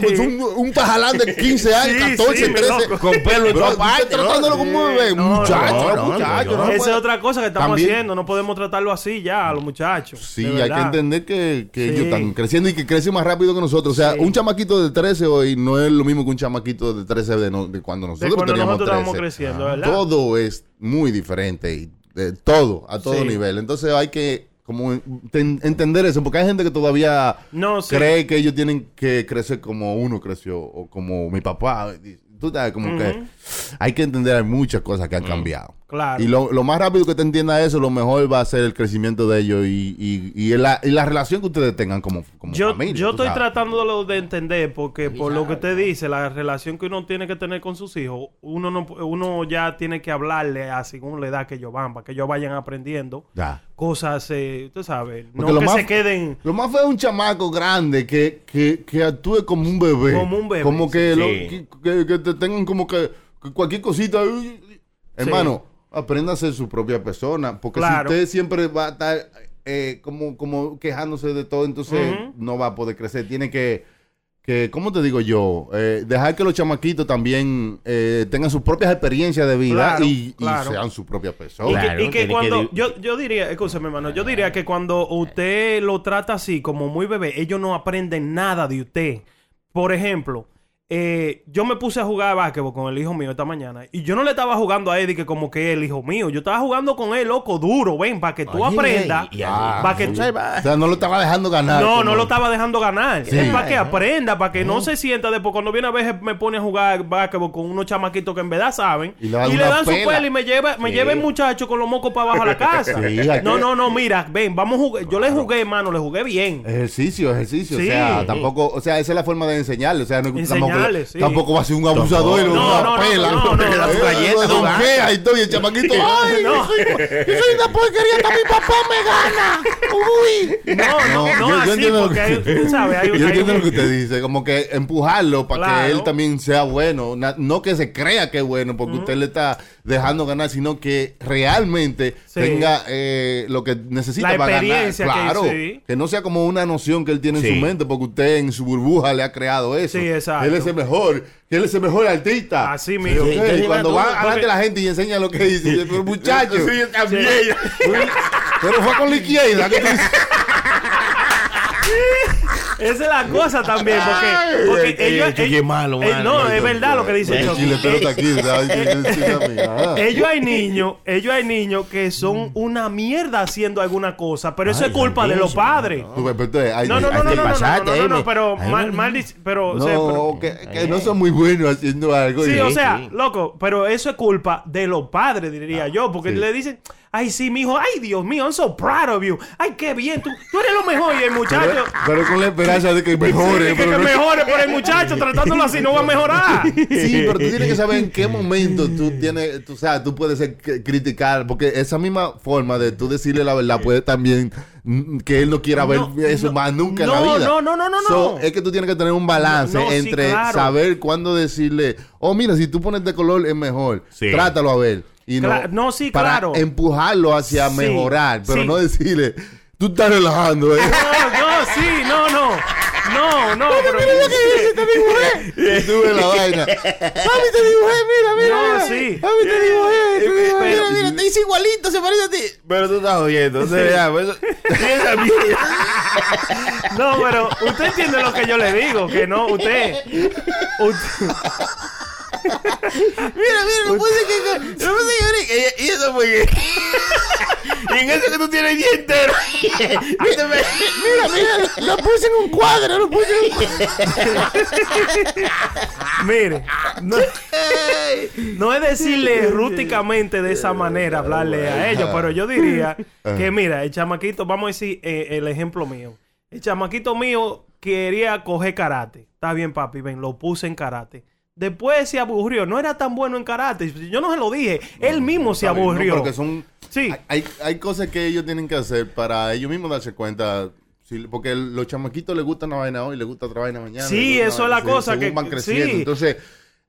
pues un, un tajalán de 15 años, Sí, 14, sí, mi 13. loco. Con pelo como un bebé. Muchacho, no, no, no, muchacho. no, no Esa es otra cosa que estamos También- haciendo. No podemos tratarlo así ya a los muchachos. Sí, de hay que entender que, que Sí. ellos están creciendo y que crecen más rápido que nosotros. O sea, Sí. un chamaquito de 13 hoy no es lo mismo que un chamaquito de 13 de, no- de cuando De nosotros cuando teníamos nosotros estábamos 13. creciendo, ¿verdad? Todo es muy diferente. Y, eh, todo, a todo Sí. nivel. Entonces hay que como ten- entender eso, porque hay gente que todavía No, sí. cree que ellos tienen que crecer como uno creció o como mi papá. Tú sabes, como que hay que entender, hay muchas cosas que han cambiado. Claro. Y lo, lo más rápido que te entienda eso, lo mejor va a ser el crecimiento de ellos y, y, y la, y la relación que ustedes tengan como, como Yo, familia. yo tú estoy sabes. tratando de entender porque por lo que usted dice, la relación que uno tiene que tener con sus hijos, uno no uno ya tiene que hablarle a según la edad que ellos van, para que ellos vayan aprendiendo Ya. cosas, eh, usted sabe, Porque no lo que más- se queden Lo más feo es un chamaco grande que, que, que actúe como un bebé. Como un bebé, Como que, sí. lo- que, que- que te tengan como que, que cualquier cosita. uy. Aprenda a ser su propia persona. Porque Claro. si usted siempre va a estar eh, como, como quejándose de todo, entonces no va a poder crecer. Tiene que, que ¿cómo te digo yo? Eh, dejar que los chamaquitos también eh, tengan sus propias experiencias de vida Claro, y, sean su propia Y persona. que- Claro, y que, cuando yo, yo diría, escúchame hermano, yo diría que cuando usted lo trata así, como muy bebé, ellos no aprenden nada de usted. Por ejemplo, eh, yo me puse a jugar básquetbol con el hijo mío esta mañana y yo no le estaba jugando a Eddie que como que es el hijo mío, yo estaba jugando con él, loco, duro, ven, para que tú Oye, aprendas, y- y- para que tú... O sea, no lo estaba dejando ganar. No, como- no lo estaba dejando ganar. Sí. Es para que aprenda, para que no se sienta después cuando viene a veces me pone a jugar básquetbol con unos chamaquitos que en verdad saben. Y le dan su pela y me lleva, me lleva el muchacho con los mocos para abajo a la casa. Sí, no, no, no, mira, ven, vamos a jugar. Yo le jugué, hermano, le jugué bien. Ejercicio, ejercicio. Sí. O sea, tampoco, o sea, esa es la forma de enseñarle. O sea, no, Enseñarle, tampoco, sí. tampoco va a ser un abusador y No, una no, no, pela. no, no, no, Eh, no, lo tu donkea y todo, y el chamaquito, ¡ay! No. Yo, soy, yo soy una porquería, hasta mi papá me gana. Uy. No, no, no, yo- yo así, entiendo lo porque que- hay, tú sabes, hay, Yo entiendo lo que usted dice, como que empujarlo para Claro. que él también sea bueno, Na- no que se crea que es bueno porque usted le está dejando ganar, sino que realmente Sí. tenga eh, lo que necesita La para ganar. experiencia que- Claro, sí. que no sea como una noción que él tiene en su mente porque usted en su burbuja le ha creado eso. Sí, exacto. Él es el mejor, que él es el mejor artista. Así Sí, mismo. Sí, cuando tú- va porque- adelante la gente y enseña lo que dice, dice, pero muchacho, Sí, también. pero fue con la izquierda. que tú dices, Esa es la cosa también, porque, porque Ay, ellos, ellos- malo, eh, no, es verdad lo que dice El Chucky. aquí, ah. Ellos hay niños, ellos hay niños que son una mierda haciendo alguna cosa, pero eso Ay, es culpa de los padres. No, no, no, no, no, no, no, pasaste, no, no, no, eh, pero mal, mal pero, o No, sea, pero- que, que no son muy buenos haciendo algo. sí, y- o sea, sí. loco, pero eso es culpa de los padres, diría yo, porque sí. le dicen, ay, sí, mijo, ay, Dios mío, I'm so proud of you, ay, qué bien, tú, tú eres lo mejor, y el muchacho, pero, pero con la esperanza de que mejore. sí, que, pero que no- mejore, pero el muchacho tratándolo así no va a mejorar. Sí, pero tú tienes que saber en qué momento tú tienes, tú, o sea, tú puedes ser criticar, porque esa misma forma de tú decirle la verdad puede también mm, que él no quiera ver No, eso no, más nunca no, en la vida. no, no, no, no, So, no. es que tú tienes que tener un balance sí, entre claro. saber cuándo decirle, oh, mira, si tú pones de color es mejor, Sí. trátalo a ver. Y no, Cla- no, sí, para claro. empujarlo hacia Sí, mejorar, pero sí. no decirle, tú estás relajando, ¿eh? No, no, sí, no, no, no, no, pero, Y tú ves la vaina. Mami, te dibujé, mira, mira. No, mira. sí. Mami, te dibujé. te dibujé. Pero- Mira, mira, te hice igualito, se parece a ti. Pero tú estás oyendo. O sea, eso- mierda. no, pero usted entiende lo que yo le digo, que no, usted, usted- Mira, mira, lo puse que. Lo puse que. Y y eso fue que. Y en eso que tú tienes el día entero. Mira, Mira, mira, lo puse en un cuadro, lo puse en un cuadro. mire, no, no es decirle rústicamente de esa manera, hablarle a ellos, pero yo diría que, mira, el chamaquito, vamos a decir eh, el ejemplo mío. El chamaquito mío quería coger karate. Está bien, papi, ven, lo puse en karate. Después se aburrió. No era tan bueno en karate. Yo no se lo dije. Él mismo se no, aburrió. porque son, Sí. hay, hay, cosas que ellos tienen que hacer para ellos mismos darse cuenta. porque el- los chamaquitos les gusta una vaina hoy, les gusta otra vaina mañana. Sí, eso es la cosa que- van creciendo. sí. Entonces,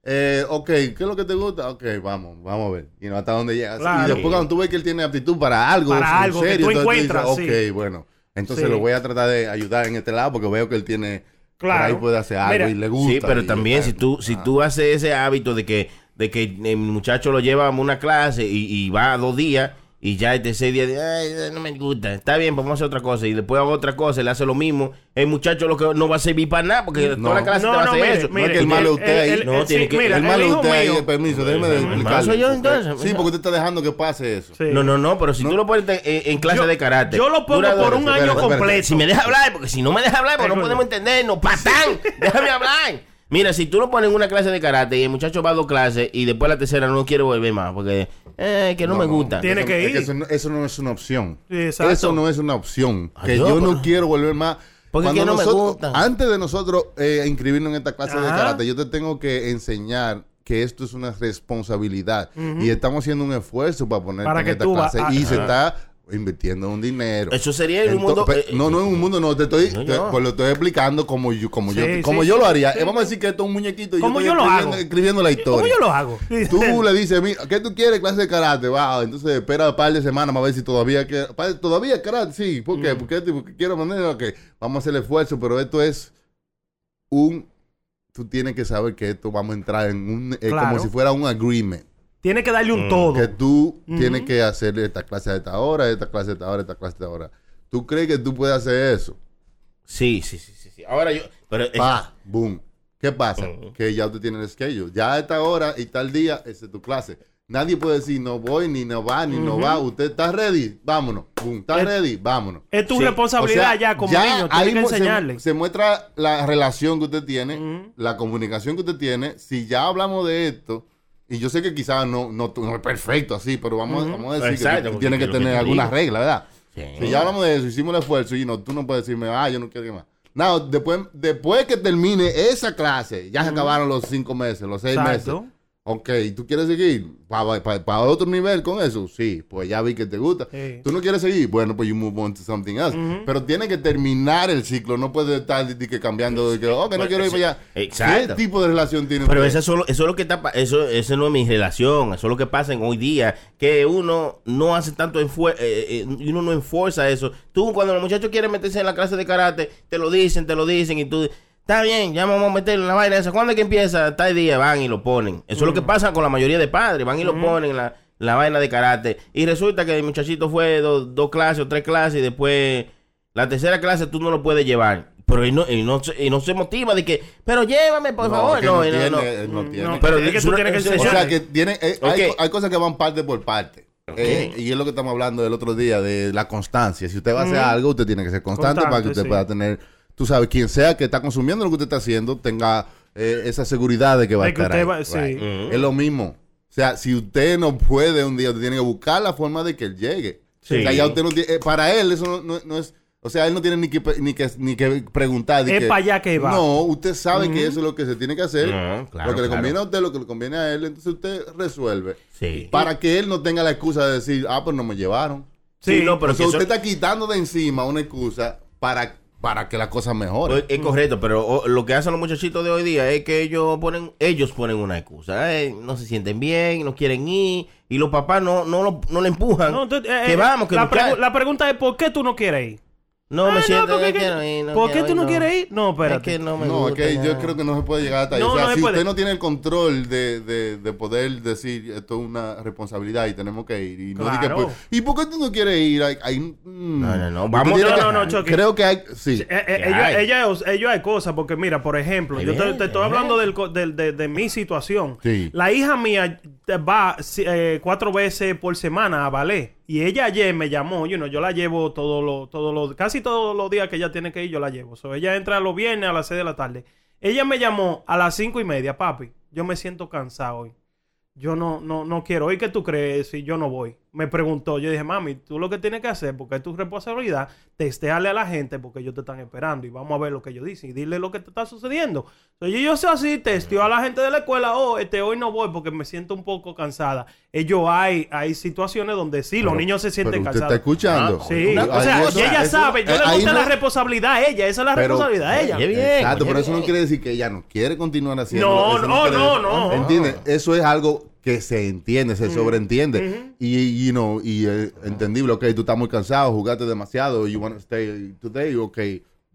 eh, ok, ¿qué es lo que te gusta? Ok, vamos, vamos a ver. Y no hasta dónde llegas. Claro. Y después cuando tú ves que él tiene aptitud para algo, Para algo que serio, tú entonces encuentras, dices, sí. ok, bueno. Entonces Sí. lo voy a tratar de ayudar en este lado porque veo que él tiene... Claro. Por ahí puede hacer algo Mira, y le gusta. Sí, pero también si tú, si Ah. tú haces ese hábito de que, de que el muchacho lo lleva a una clase y, y va dos días y ya el tercer día de, ay, no me gusta, está bien, vamos a hacer otra cosa y después hago otra cosa, le hace lo mismo, el muchacho lo que no va a servir para nada porque No. toda la clase No, te va a no, hacer mire, eso. No es que mire, el malo es usted ahí. el- el- No, el- tiene sí, que- mira, el malo hijo usted ahí, mío- permiso, déjeme El explicarle. soy yo, entonces. Sí, porque usted está dejando que pase eso. Sí. No, no, no, pero si tú lo pones en, en clase Yo- de karate. yo lo pongo por un año espérate. completo. Si me deja hablar, porque si no me deja hablar, pues no podemos entendernos. ¡Patán! ¡Déjame hablar! Mira, si tú lo pones en una clase de karate y el muchacho va a dos clases y después la tercera no quiere volver más porque eh, que no, me gusta. Tiene Eso- que es ir. eso, no, eso no es una opción. Exacto. Eso no es una opción. Que Adiós, yo no pero- quiero volver más. Porque Cuando que no me nosotros- gusta. Antes de nosotros eh, inscribirnos en esta clase de karate, yo te tengo que enseñar que esto es una responsabilidad. Y estamos haciendo un esfuerzo para poner Para en que esta tú clase. ah, y se está invirtiendo un dinero. Eso sería en un mundo. eh, no, no en un mundo, no, te estoy, No, te- yo. pues lo estoy explicando como yo, como Sí, yo, como sí, yo lo haría. sí. Eh, Vamos a decir que esto es un muñequito y ¿Cómo estoy yo lo hago? escribiendo la historia. ¿Cómo yo lo hago? Tú le dices, mira, ¿qué tú quieres? Clase de karate. Wow, entonces espera un par de semanas para ver si todavía queda. Todavía karate, sí. ¿Por Mm. qué? Porque, porque quiero manera, ok, vamos a hacer el esfuerzo, pero esto es un. Tú tienes que saber que esto vamos a entrar en un. eh, Claro. como si fuera un agreement. Tiene que darle un todo. Que tú tienes que hacer esta clase de esta hora, esta clase de esta hora, esta clase de esta hora. ¿Tú crees que tú puedes hacer eso? Sí, sí, sí, sí, sí. Ahora yo. Pero, eh, Pa, boom. ¿Qué pasa? Que ya usted tiene el schedule. Ya a esta hora y tal día, esa es tu clase. Nadie puede decir no voy, ni no va, ni no va. Usted está ready, vámonos. Boom. ¿Está Es- ready? Vámonos. Es tu Sí. responsabilidad O sea, ya como ya niño. Tienes que mu- se- enseñarle. Se, muestra la relación que usted tiene, la comunicación que usted tiene. Si ya hablamos de esto, y yo sé que quizás no, no, no es perfecto así, pero vamos, vamos a decir Exacto, que tienes que tener te algunas digo. reglas, ¿verdad? Sí. Si ya hablamos de eso, hicimos el esfuerzo y no, tú no puedes decirme, ah, yo no quiero que más. No, después, después que termine esa clase, ya se acabaron los cinco meses, los seis Exacto. meses. Ok, ¿tú quieres seguir para otro nivel con eso? Sí, pues ya vi que te gusta. Sí. ¿Tú no quieres seguir? Bueno, pues you move on to something else. Pero tiene que terminar el ciclo, no puede estar de, de que cambiando de que, oh, que no Pues, quiero ir para allá. exacto. ¿Qué tipo de relación tiene Pero eso eso es lo que está eso, eso no es mi relación, eso es lo que pasa en hoy día, que uno no hace tanto enfue- eh, eh, uno no enforza eso. Tú cuando los muchachos quieren meterse en la clase de karate, te lo dicen, te lo dicen y tú Está bien, ya vamos a meterle en la vaina esa. ¿Cuándo es que empieza? Tal día van y lo ponen. Eso es lo que pasa con la mayoría de padres. Van y lo ponen en la, la vaina de karate. Y resulta que el muchachito fue do- dos clases o tres clases y después la tercera clase tú no lo puedes llevar. Pero él no, él no, se- él no se motiva de que, pero llévame, por favor. No, no él tiene, no. no tiene. No, Pero es que tú una- tienes que O sea, que tiene, eh, hay, cosas que van parte por parte. Eh, y es lo que estamos hablando del otro día, de la constancia. Si usted va a hacer algo, usted tiene que ser constante, Constante, para que usted sí. pueda tener, tú sabes, quien sea que está consumiendo lo que usted está haciendo, tenga eh, esa seguridad de que va De a estar ahí. va- sí. Right. Ujú. Es lo mismo. O sea, si usted no puede un día, usted tiene que buscar la forma de que él llegue. Sí. O sea, ya usted no tiene, eh, para él eso no, no- no es... O sea, él no tiene ni que, ni que, ni que preguntar. de Es que- pa' allá que va. No, usted sabe que eso es lo que se tiene que hacer. No, claro, lo que le claro. conviene a usted, lo que le conviene a él, entonces usted resuelve. Sí. Para que él no tenga la excusa de decir, ah, pues no me llevaron. Sí, no, pero o sea, que eso- usted está quitando de encima una excusa para, para que la cosa mejore. Pues, Es correcto, pero o, lo que hacen los muchachitos de hoy día es que ellos ponen, ellos ponen una excusa. eh, no se sienten bien, no quieren ir, y los papás no, no, lo- no le empujan. No, entonces, eh, que eh, vamos, que la, pregu- la pregunta es: ¿por qué tú no quieres ir? No me Ah, siento, porque que- quiero ir, no ¿Por qué tú no quieres ir? No, espérate. Es que no me no, es gusta que yo creo que no se puede llegar hasta ahí. No, o sea, se si puede. usted no tiene el control de, de, de poder decir esto es una responsabilidad y tenemos que ir. Y, no diga, pues, ¿y por qué tú no quieres ir? Hay- hay, mm, No, no, no, vamos- No, que- no, no, Chucky. Creo que hay, sí. Eh, eh, ¿Qué ellos, hay? ellos, ellos hay cosas, porque mira, por ejemplo, yo te, estoy hablando del co- del- de, de mi situación. Sí. La hija mía te va eh, cuatro veces por semana a ballet. Y ella ayer me llamó, you know, yo la llevo todos los, todos los, casi todos los días que ella tiene que ir, yo la llevo. So, ella entra los viernes a las 6 de la tarde. Ella me llamó a las cinco y media, papi. Yo me siento cansado hoy. Yo no, no, no quiero. ¿Y qué tú crees si yo no voy? Me preguntó, yo dije, mami, tú lo que tienes que hacer, porque es tu responsabilidad, testearle a la gente porque ellos te están esperando y vamos a ver lo que ellos dicen y dile lo que te está sucediendo. Entonces, yo, sé así, testeo a la gente de la escuela, oh, este, hoy no voy porque me siento un poco cansada. Ellos hay, hay situaciones donde sí, los Pero- niños se sienten pero usted cansados. está escuchando. Sí, Una o sea, y ella eso- sabe, yo eh, le ahí gusta no- la responsabilidad a ella, esa es la Pero- responsabilidad de ella. Oye, bien, Exacto, pero eso no quiere decir que ella no quiere continuar haciendo. No, eso no, no, decir- no. ¿Entiendes? Eso es algo que se entiende, se sobreentiende. Y, you know, y eh, entendible, ok, tú estás muy cansado, jugaste demasiado, you want to stay today, ok,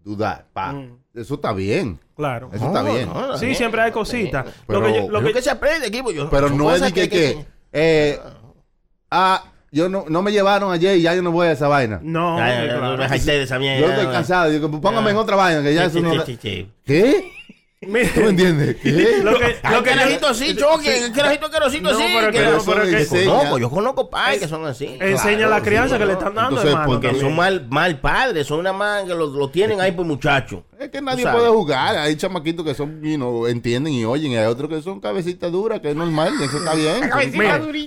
do that, pa. Eso está bien. Claro. Eso está No, bien. no, Sí, bien, siempre hay cositas. Pero- Lo que yo- lo que que se aprende aquí, pues, yo- Pero no es de que, que, eh, ah, yo no, no me llevaron ayer y ya yo no voy a esa vaina. No, Ya, ya, no de esa mierda. Yo estoy cansado, digo, pues póngame en otra vaina, que ya eso no... ¿Qué? ¿Tú me entiendes? ¿Qué? Lo que, lo que yo- carajito así, choque, carajito asquerosito No, así. pero que no- no, pero que que- conozco, yo conozco padres que son así. enseña Claro, la crianza sí, que le están dando, Entonces, hermano. porque también. son mal, mal padres, son una man que lo, lo tienen ahí por muchacho. Es que nadie puede jugar. Hay chamaquitos que son, you know, entienden y oyen. Y hay otros que son cabecitas duras, que es normal. Eso está bien.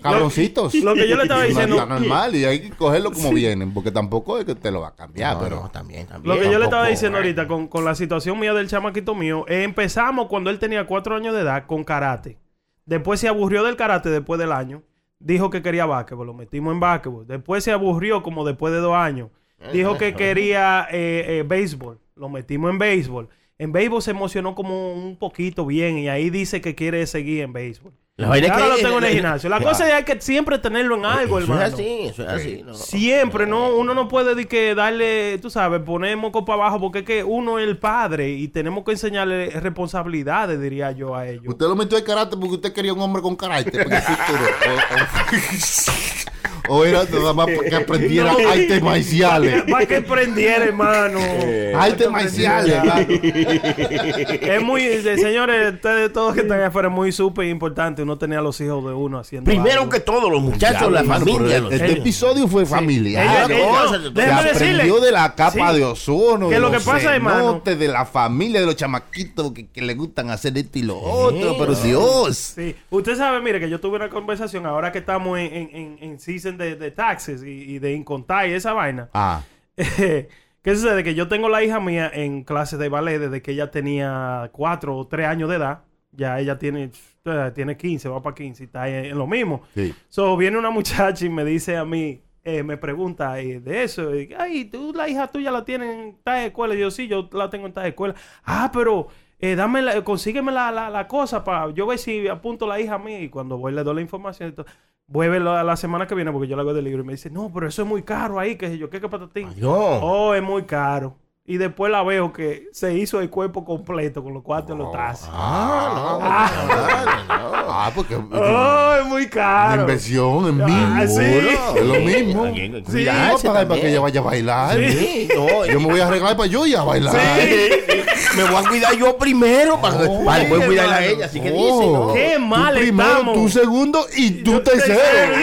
Cabroncitos. lo que yo le estaba No diciendo- Está normal y hay que cogerlo como vienen. Porque tampoco es que te lo va a cambiar. No, pero no, también, también. Lo que yo le estaba diciendo eh. ahorita con, con la situación mía del chamaquito mío, eh, empezamos cuando él tenía cuatro años de edad con karate. Después se aburrió del karate después del año. Dijo que quería básquetbol, lo metimos en básquetbol. Después se aburrió como después de dos años. Dijo que quería eh, eh, béisbol, lo metimos en béisbol. En béisbol se emocionó como un poquito bien y ahí dice que quiere seguir en béisbol. La vaina es que- lo tengo en el gimnasio. La cosa es que siempre tenerlo en algo, Eso es hermano. así, eso es así. no. Siempre, ¿no? Uno no puede de que darle, tú sabes, poner moco para abajo porque es que uno es el padre y tenemos que enseñarle responsabilidades, diría yo a ellos. Usted lo metió en karate porque usted quería un hombre con carácter. el futuro. O, era nada más para que aprendiera No. artes marciales. Para que prendiera, hermano. Artes marciales. Es muy, eh, señores, ustedes todos que están allá afuera, es muy súper importante uno tener a los hijos de uno haciendo Primero algo. que todo, los muchachos, la familia. los Este episodio fue familiar. Ellos- Claro, ellos- cosas, no, aprendió de la capa Sí. de ozono, Que de lo los que pasa, hermano- de la familia, de los chamaquitos que, que le gustan hacer esto y lo otro. Pero Dios. Sí, usted sabe, mire, que yo tuve una conversación ahora que estamos en, en, en, en season de, de taxes y, y de incontar y esa vaina. Ah, ¿Qué sucede? Que yo tengo la hija mía en clases de ballet desde que ella tenía 4 o 3 años de edad. Ya ella tiene, tiene 15, va para 15 y está en, en lo mismo. sí. So, viene una muchacha y me dice a mí, eh, me pregunta eh, de eso. Y, Ay, tú la hija tuya la tienes en tal escuela. Y yo, sí, yo la tengo en tal escuela. Ah, pero eh, dame la- consígueme la, la, la cosa para yo ver si apunto la hija mía. Y cuando voy le doy la información. y todo, Vuelve la, la semana que viene porque yo le hago del libro y me dice, no, pero eso es muy caro ahí, que sé yo, ¿qué que patatín? Adiós. Oh, es muy caro. Y después la veo que se hizo el cuerpo completo con los cuartos y los tazos. Ah, no, no, no. Ah, porque Oh, es muy la caro. inversión es Ah, mismo. sí. Es lo mismo. Sí, vamos a pagar para que ella vaya a bailar. Sí, no, Yo me voy a arreglar para yo ir a bailar. me voy a cuidar yo primero para, Oh, para después cuidarla a ella. Así que Oh. dice, ¿no? Qué mal tú primero, estamos. tú segundo y tú tercero.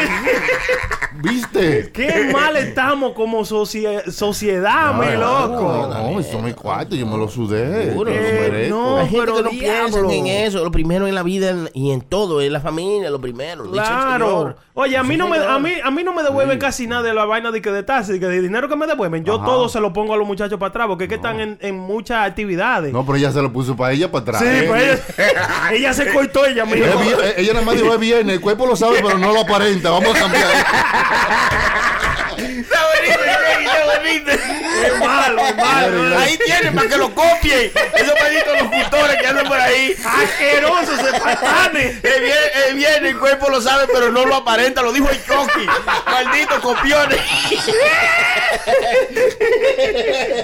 ¿Viste? Qué mal estamos como socie- sociedad, mi loco. No, eso es mi cuarto, yo me lo sudé. Seguro, Eh, no, Hay gente pero que no diablo. piensa en eso. Lo primero en la vida y en todo, en la familia, lo primero. Claro. Oye, a mí no me, a mí, a mí no me devuelven casi nada de la vaina de que de taxi, que de dinero que me devuelven. Yo Ajá. todo se lo pongo a los muchachos para atrás, porque es que están en, en muchas actividades. No, pero ella se lo puso para ella para atrás. sí, Eh, pues ella, ella se cortó ella misma. vi- eh, ella nada más dijo es viernes, el cuerpo lo sabe, pero no lo aparenta. Vamos a cambiar. Bonito. Es malo, es malo. Ahí tienen para que lo copien. Esos malditos locutores que andan por ahí. Asqueroso, se patanes. El bien, el bien, el cuerpo lo sabe, pero no lo aparenta. Lo dijo el Chucky. Malditos copiones.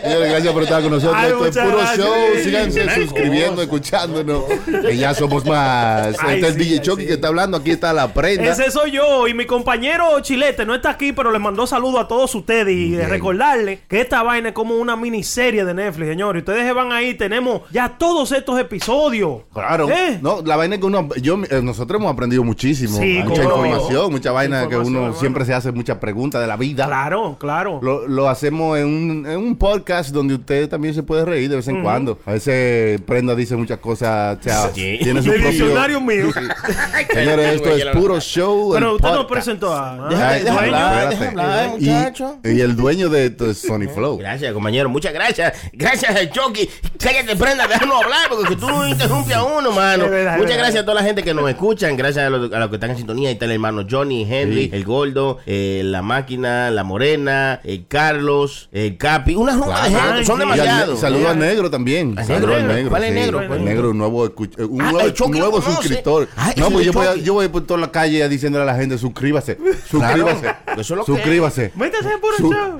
Señores, gracias por estar con nosotros. Ay, Esto es puro gracias. show. Síganse suscribiendo, escuchándonos. Que ya somos más. Ay, este es DJ Chucky sí. que está hablando. Aquí está la prenda. Ese soy yo y mi compañero Chilete no está aquí, pero le mandó saludo a todos ustedes y Ya. Recordarle que esta vaina es como una miniserie de Netflix, señores. Ustedes se van ahí, tenemos ya todos estos episodios. Claro. ¿Eh? No, la vaina es que uno, yo, eh, nosotros hemos aprendido muchísimo. Sí, mucha no. información, mucha vaina que uno hermano. siempre se hace muchas preguntas de la vida. Claro, claro. Lo, lo hacemos en un, en un podcast donde usted también se puede reír de vez en cuando. A veces Prenda dice muchas cosas. O sea, Sí. tiene su El propio. diccionario mío. Señores, esto es puro show. Pero el usted nos podcast. presentó a... Deja- Ay, deja hablar, deja hablar, Y- muchacho. Y, el dueño de esto es Sony Flow. Gracias, compañero. Muchas gracias. Gracias, el Chucky. Cállate, prenda, déjanos hablar, porque que tú no interrumpes a uno, mano. Verdad, Muchas verdad. gracias a toda la gente que nos escuchan. Gracias a los, a los que están en sintonía. Ahí está el hermano Johnny, Henry, Sí. el Gordo, eh, la máquina, la morena, el Carlos, el Capi. Una de Claro. gente. Son al- demasiados. Saludo al negro también. ¿Al Saludo negro? al negro. ¿Cuál es sí. negro? El negro, un nuevo, escuch- un Ah, nuevo, el suscriptor. Ah, no, es pues el yo voy, a, yo voy por toda la calle diciéndole a la gente, suscríbase, suscríbase, Eso es lo que suscríbase. Métase en puro Su- show.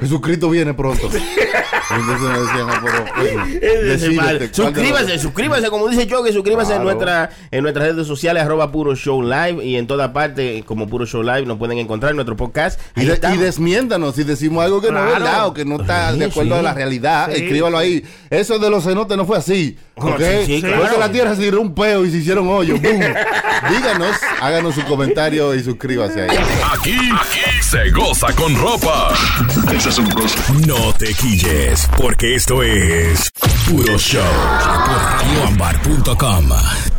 Viene pronto. Entonces me decían, ah, pero, Ese mal. decídete, ¿cuál de los- Suscríbase, suscríbase, como dice yo, que suscríbase en, nuestra, en nuestras redes sociales, arroba puro show live, y en toda parte, como puro show live, nos pueden encontrar en nuestro podcast. Y, de- y desmiéntanos si decimos algo que no es verdad o que no está Sí, de acuerdo sí. a la realidad. Sí. Escríbalo ahí. Eso de los cenotes no fue así. No, ¿ok? sí, sí, Fue claro. que la tierra se tiró un peo y se hicieron hoyos. Díganos, háganos su comentario y suscríbase ahí. Aquí, aquí se goza con ropa. No te quilles, porque esto es Puro Show por radioambar.com.